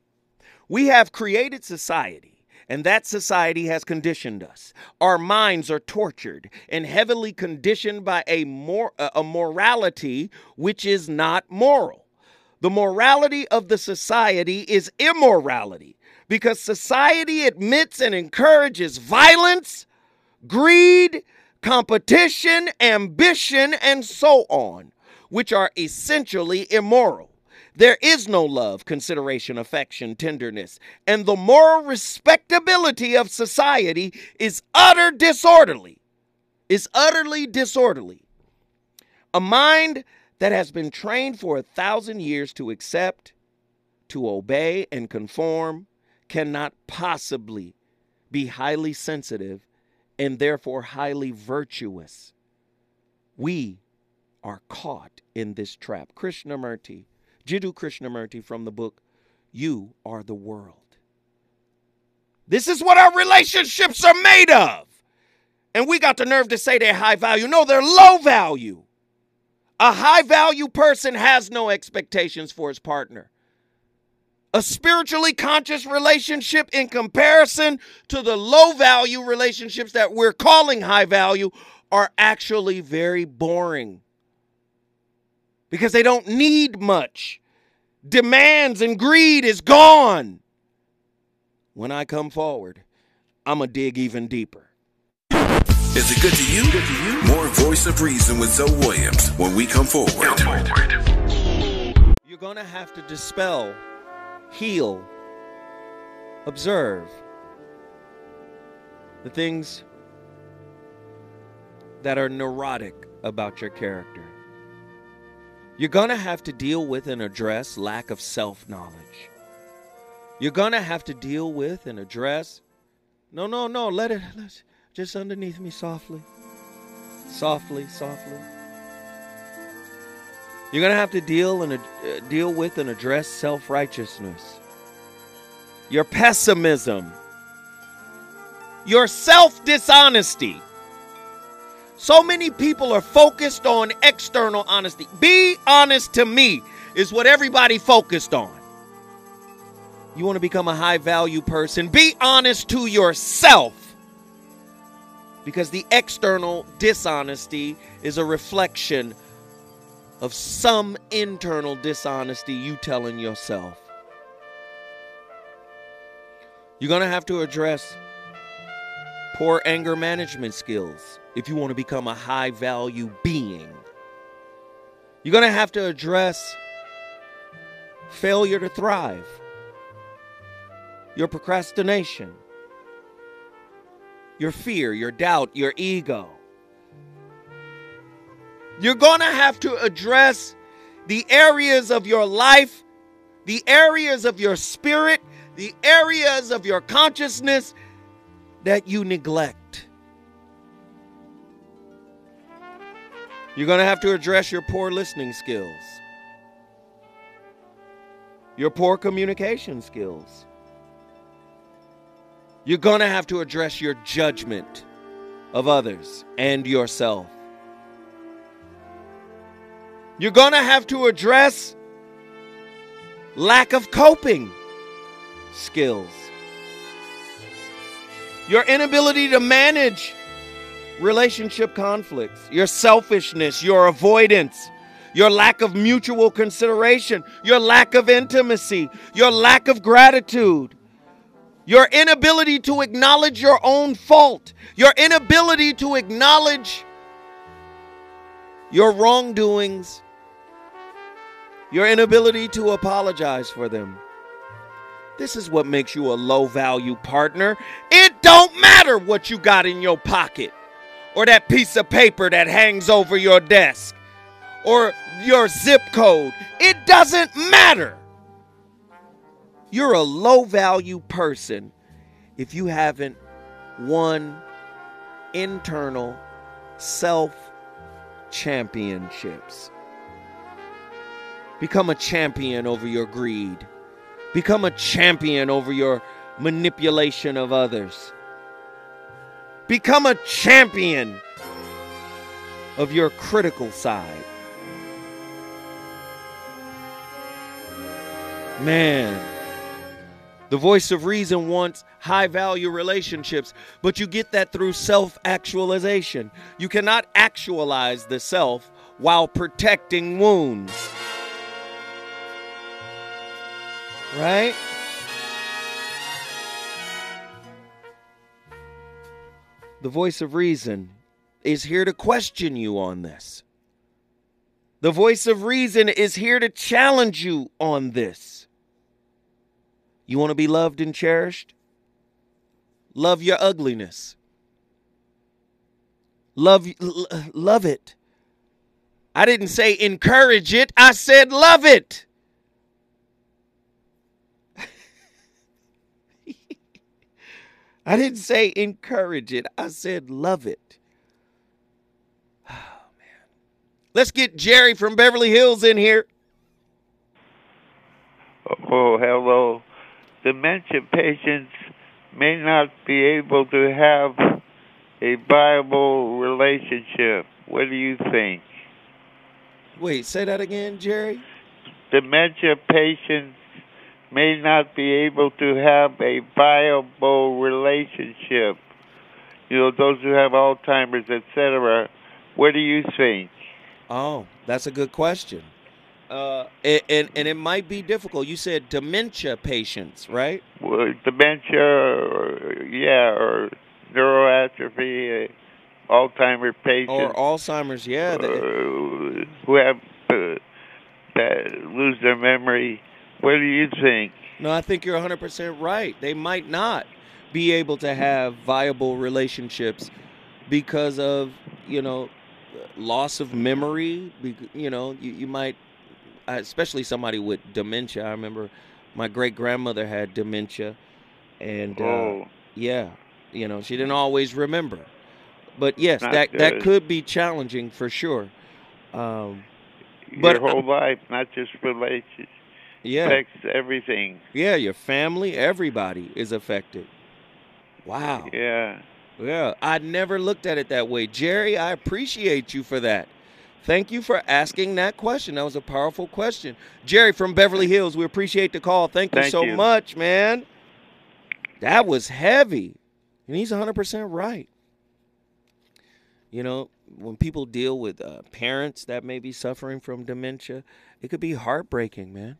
"We have created society and that society has conditioned us. Our minds are tortured and heavily conditioned by a, mor- a morality which is not moral. The morality of the society is immorality because society admits and encourages violence, greed, competition, ambition, and so on, which are essentially immoral. There is no love, consideration, affection, tenderness, and the moral respectability of society is utter disorderly. Is utterly disorderly. A mind that has been trained for a thousand years to accept, to obey, and conform cannot possibly be highly sensitive and therefore highly virtuous. We are caught in this trap. Krishnamurti Jiddu Krishnamurti from the book You Are the World. This is what our relationships are made of. And we got the nerve to say they're high value. No, they're low value. A high value person has no expectations for his partner. A spiritually conscious relationship, in comparison to the low value relationships that we're calling high value, are actually very boring because they don't need much. Demands and greed is gone. When I come forward, I'm going to dig even deeper. Is it good to you? Good to you? More voice of reason with Zoe Williams when we come forward. You're going to have to dispel, heal, observe the things that are neurotic about your character. You're going to have to deal with and address lack of self knowledge. You're going to have to deal with and address. No, no, no. Let it Let's, just underneath me softly. Softly, softly. You're going to have to deal and uh, deal with and address self-righteousness. Your pessimism. Your self-dishonesty. So many people are focused on external honesty. Be honest to me is what everybody focused on. You want to become a high value person? Be honest to yourself. Because the external dishonesty is a reflection of some internal dishonesty you telling yourself. You're going to have to address poor anger management skills if you want to become a high value being. You're going to have to address failure to thrive, your procrastination, your fear, your doubt, your ego. You're going to have to address the areas of your life, the areas of your spirit, the areas of your consciousness that you neglect. You're going to have to address your poor listening skills, your poor communication skills. You're going to have to address your judgment of others and yourself. You're going to have to address lack of coping skills. Your inability to manage relationship conflicts, your selfishness, your avoidance, your lack of mutual consideration, your lack of intimacy, your lack of gratitude, your inability to acknowledge your own fault, your inability to acknowledge your wrongdoings, your inability to apologize for them. This is what makes you a low value partner. It don't matter what you got in your pocket or that piece of paper that hangs over your desk or your zip code. It doesn't matter. You're a low value person if you haven't won internal self championships. Become a champion over your greed. Become a champion over your manipulation of others. Become a champion of your critical side. Man, the voice of reason wants high value relationships, but you get that through self actualization. You cannot actualize the self while protecting wounds. Right? The voice of reason is here to question you on this. The voice of reason is here to challenge you on this. You want to be loved and cherished? Love your ugliness. Love love it. I didn't say encourage it. I said love it. I didn't say encourage it. I said love it. Oh man. Let's get Jerry from Beverly Hills in here. Oh, hello. Dementia patients may not be able to have a viable relationship. What do you think? Wait, say that again, Jerry. Dementia patients may not be able to have a viable relationship. You know, those who have Alzheimer's, etc. What do you think? Oh, that's a good question. Uh, and, and, and it might be difficult. You said dementia patients, right? Well, dementia, or, yeah, or neuroatrophy, uh, Alzheimer's patients, or Alzheimer's, yeah, uh, who have uh, that lose their memory. What do you think? No, I think you're 100% right. They might not be able to have viable relationships because of, you know, loss of memory. You know, you, you might, especially somebody with dementia. I remember my great grandmother had dementia. And, uh, Oh. yeah, you know, she didn't always remember. But yes, Not that, that could be challenging for sure. Um, Your but whole life, not just relations. Yeah. Affects everything. Yeah, your family, everybody is affected. Wow. Yeah. Yeah, I never looked at it that way. Jerry, I appreciate you for that. Thank you for asking that question. That was a powerful question. Jerry from Beverly Hills, we appreciate the call. Thank you Thank so you. much, man. That was heavy. And he's 100% right. You know, when people deal with uh, parents that may be suffering from dementia, it could be heartbreaking, man.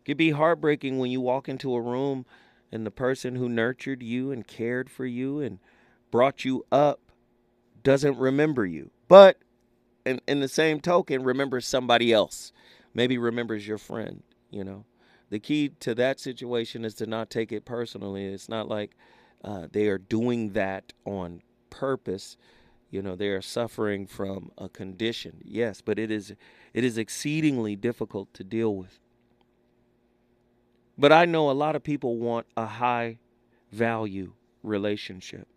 It could be heartbreaking when you walk into a room and the person who nurtured you and cared for you and brought you up doesn't remember you. But in, in the same token, remembers somebody else. Maybe remembers your friend, you know. The key to that situation is to not take it personally. It's not like uh, they are doing that on purpose. You know, they are suffering from a condition. Yes, but it is it is exceedingly difficult to deal with. But I know a lot of people want a high value relationship.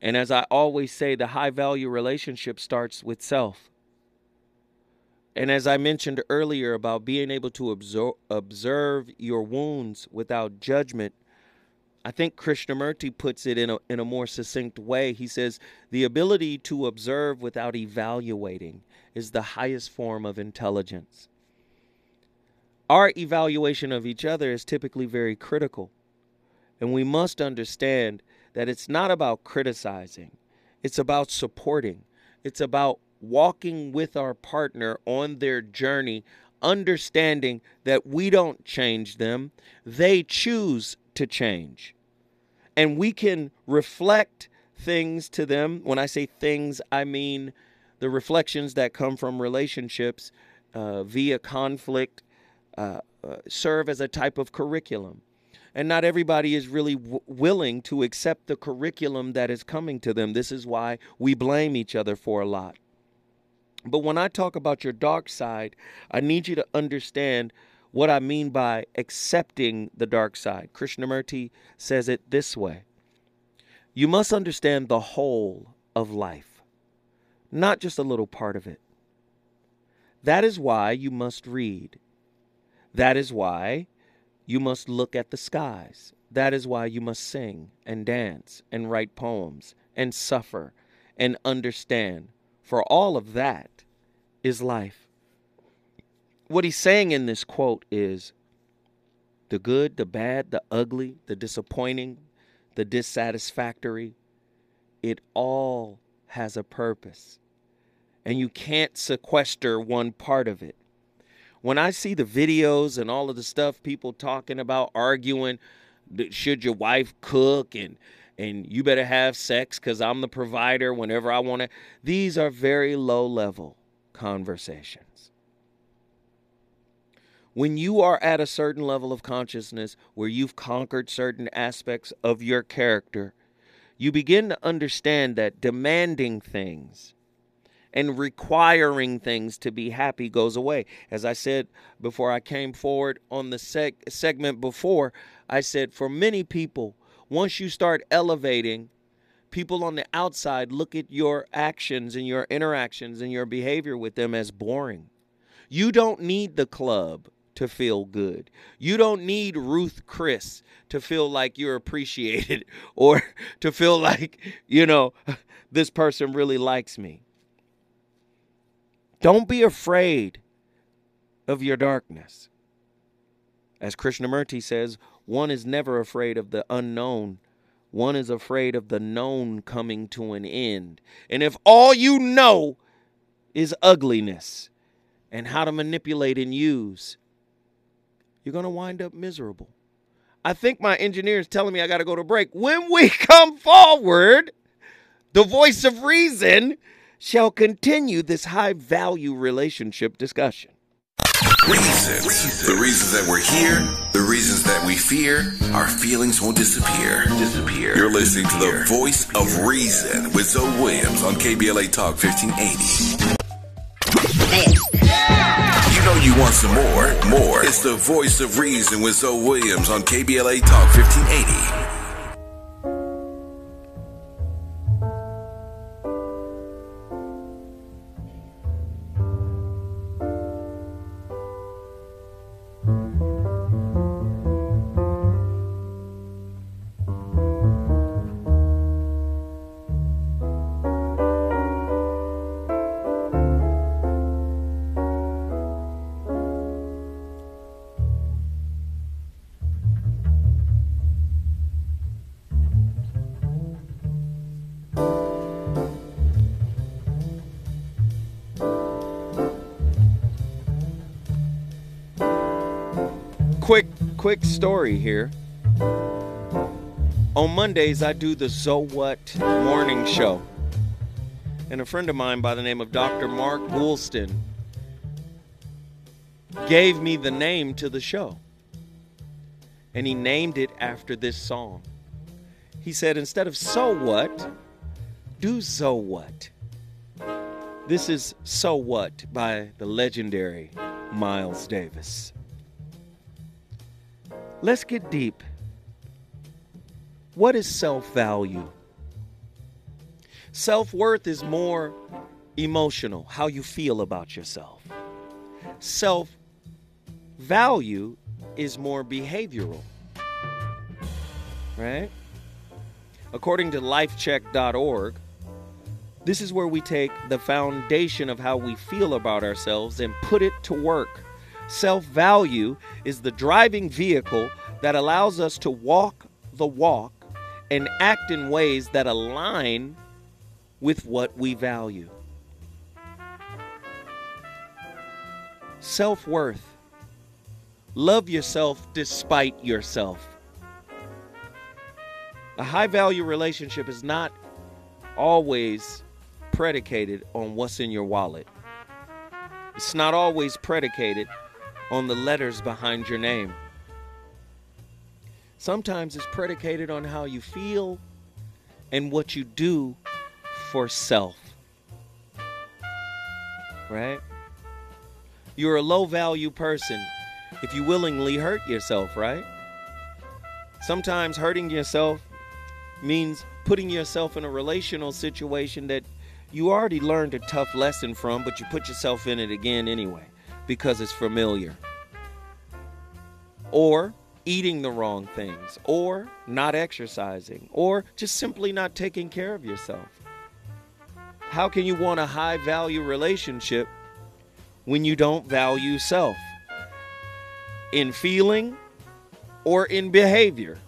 And as I always say, the high value relationship starts with self. And as I mentioned earlier about being able to observe, observe your wounds without judgment, I think Krishnamurti puts it in a, in a more succinct way. He says, The ability to observe without evaluating is the highest form of intelligence. Our evaluation of each other is typically very critical. And we must understand that it's not about criticizing, it's about supporting, it's about walking with our partner on their journey, understanding that we don't change them, they choose to change. And we can reflect things to them. When I say things, I mean the reflections that come from relationships uh, via conflict uh, uh, serve as a type of curriculum. And not everybody is really w- willing to accept the curriculum that is coming to them. This is why we blame each other for a lot. But when I talk about your dark side, I need you to understand what I mean by accepting the dark side. Krishnamurti says it this way You must understand the whole of life, not just a little part of it. That is why you must read. That is why you must look at the skies. That is why you must sing and dance and write poems and suffer and understand. For all of that is life. What he's saying in this quote is the good, the bad, the ugly, the disappointing, the dissatisfactory, it all has a purpose. And you can't sequester one part of it. When I see the videos and all of the stuff people talking about arguing, should your wife cook and and you better have sex cuz I'm the provider whenever I want to. These are very low level conversations. When you are at a certain level of consciousness where you've conquered certain aspects of your character, you begin to understand that demanding things and requiring things to be happy goes away. As I said before I came forward on the seg- segment before, I said for many people, once you start elevating, people on the outside look at your actions and your interactions and your behavior with them as boring. You don't need the club to feel good. You don't need Ruth Chris to feel like you're appreciated or to feel like, you know, this person really likes me. Don't be afraid of your darkness. As Krishnamurti says, one is never afraid of the unknown. One is afraid of the known coming to an end. And if all you know is ugliness and how to manipulate and use, you're going to wind up miserable. I think my engineer is telling me I got to go to break. When we come forward, the voice of reason shall continue this high value relationship discussion. Reasons. The reasons that we're here, the reasons that we fear, our feelings won't disappear. Disappear. You're listening to the voice of reason with Zoe Williams on KBLA Talk 1580. You know you want some more. More. It's the voice of reason with Zoe Williams on KBLA Talk 1580. Quick story here. On Mondays I do the So What morning show. And a friend of mine by the name of Dr. Mark Woolston gave me the name to the show. And he named it after this song. He said instead of so what, do so what. This is So What by the legendary Miles Davis. Let's get deep. What is self value? Self worth is more emotional, how you feel about yourself. Self value is more behavioral, right? According to lifecheck.org, this is where we take the foundation of how we feel about ourselves and put it to work. Self value is the driving vehicle that allows us to walk the walk and act in ways that align with what we value. self worth. Love yourself despite yourself. A high value relationship is not always predicated on what's in your wallet. It's not always predicated on the letters behind your name. Sometimes it's predicated on how you feel and what you do for self. Right? You're a low value person if you willingly hurt yourself, right? Sometimes hurting yourself means putting yourself in a relational situation that you already learned a tough lesson from, but you put yourself in it again anyway because it's familiar. Or eating the wrong things, or not exercising, or just simply not taking care of yourself. How can you want a high value relationship when you don't value self? In feeling or in behavior?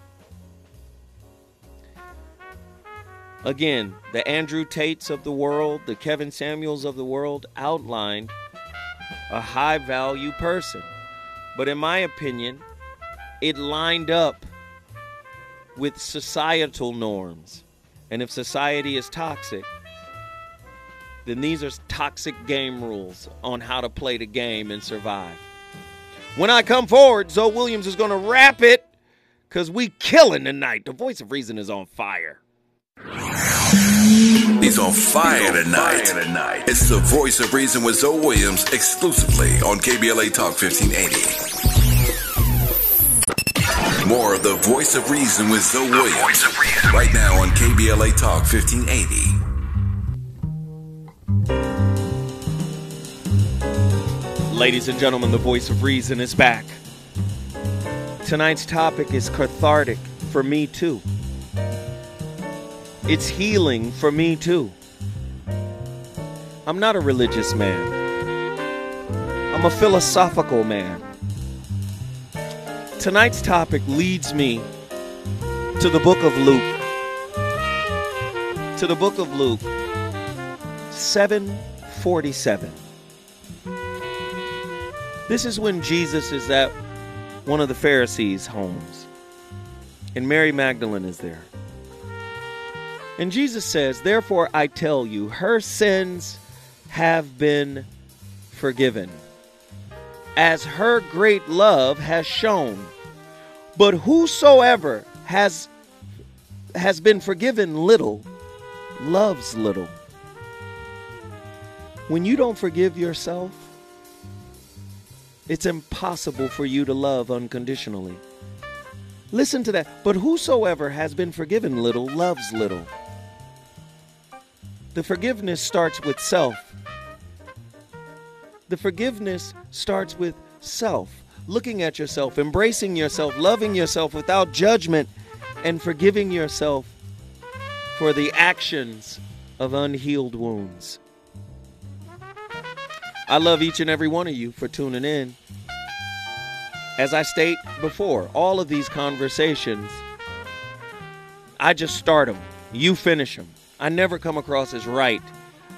Again, the Andrew Tates of the world, the Kevin Samuels of the world outlined a high value person. But in my opinion, it lined up with societal norms. And if society is toxic, then these are toxic game rules on how to play the game and survive. When I come forward, Zoe Williams is going to wrap it because we killing tonight. The voice of reason is on fire. He's on fire tonight. It's the voice of reason with Zoe Williams exclusively on KBLA Talk 1580. More of the voice of reason with Zoe Williams right now on KBLA Talk 1580. Ladies and gentlemen, the voice of reason is back. Tonight's topic is cathartic for me too. It's healing for me too. I'm not a religious man. I'm a philosophical man. Tonight's topic leads me to the book of Luke. To the book of Luke 747. This is when Jesus is at one of the Pharisees' homes, and Mary Magdalene is there. And Jesus says, Therefore I tell you, her sins have been forgiven, as her great love has shown. But whosoever has has been forgiven little loves little. When you don't forgive yourself, it's impossible for you to love unconditionally. Listen to that. But whosoever has been forgiven little loves little. The forgiveness starts with self. The forgiveness starts with self. Looking at yourself, embracing yourself, loving yourself without judgment, and forgiving yourself for the actions of unhealed wounds. I love each and every one of you for tuning in. As I state before, all of these conversations, I just start them. You finish them. I never come across as right.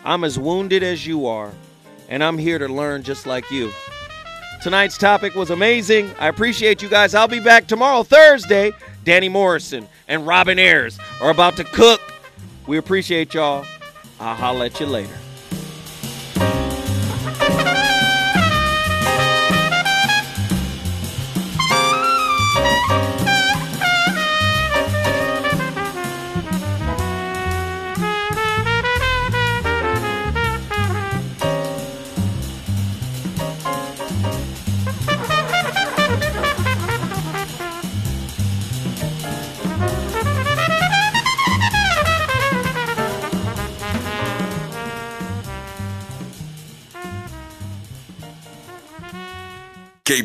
I'm as wounded as you are, and I'm here to learn just like you. Tonight's topic was amazing. I appreciate you guys. I'll be back tomorrow, Thursday. Danny Morrison and Robin Ayers are about to cook. We appreciate y'all. I'll holler at you later.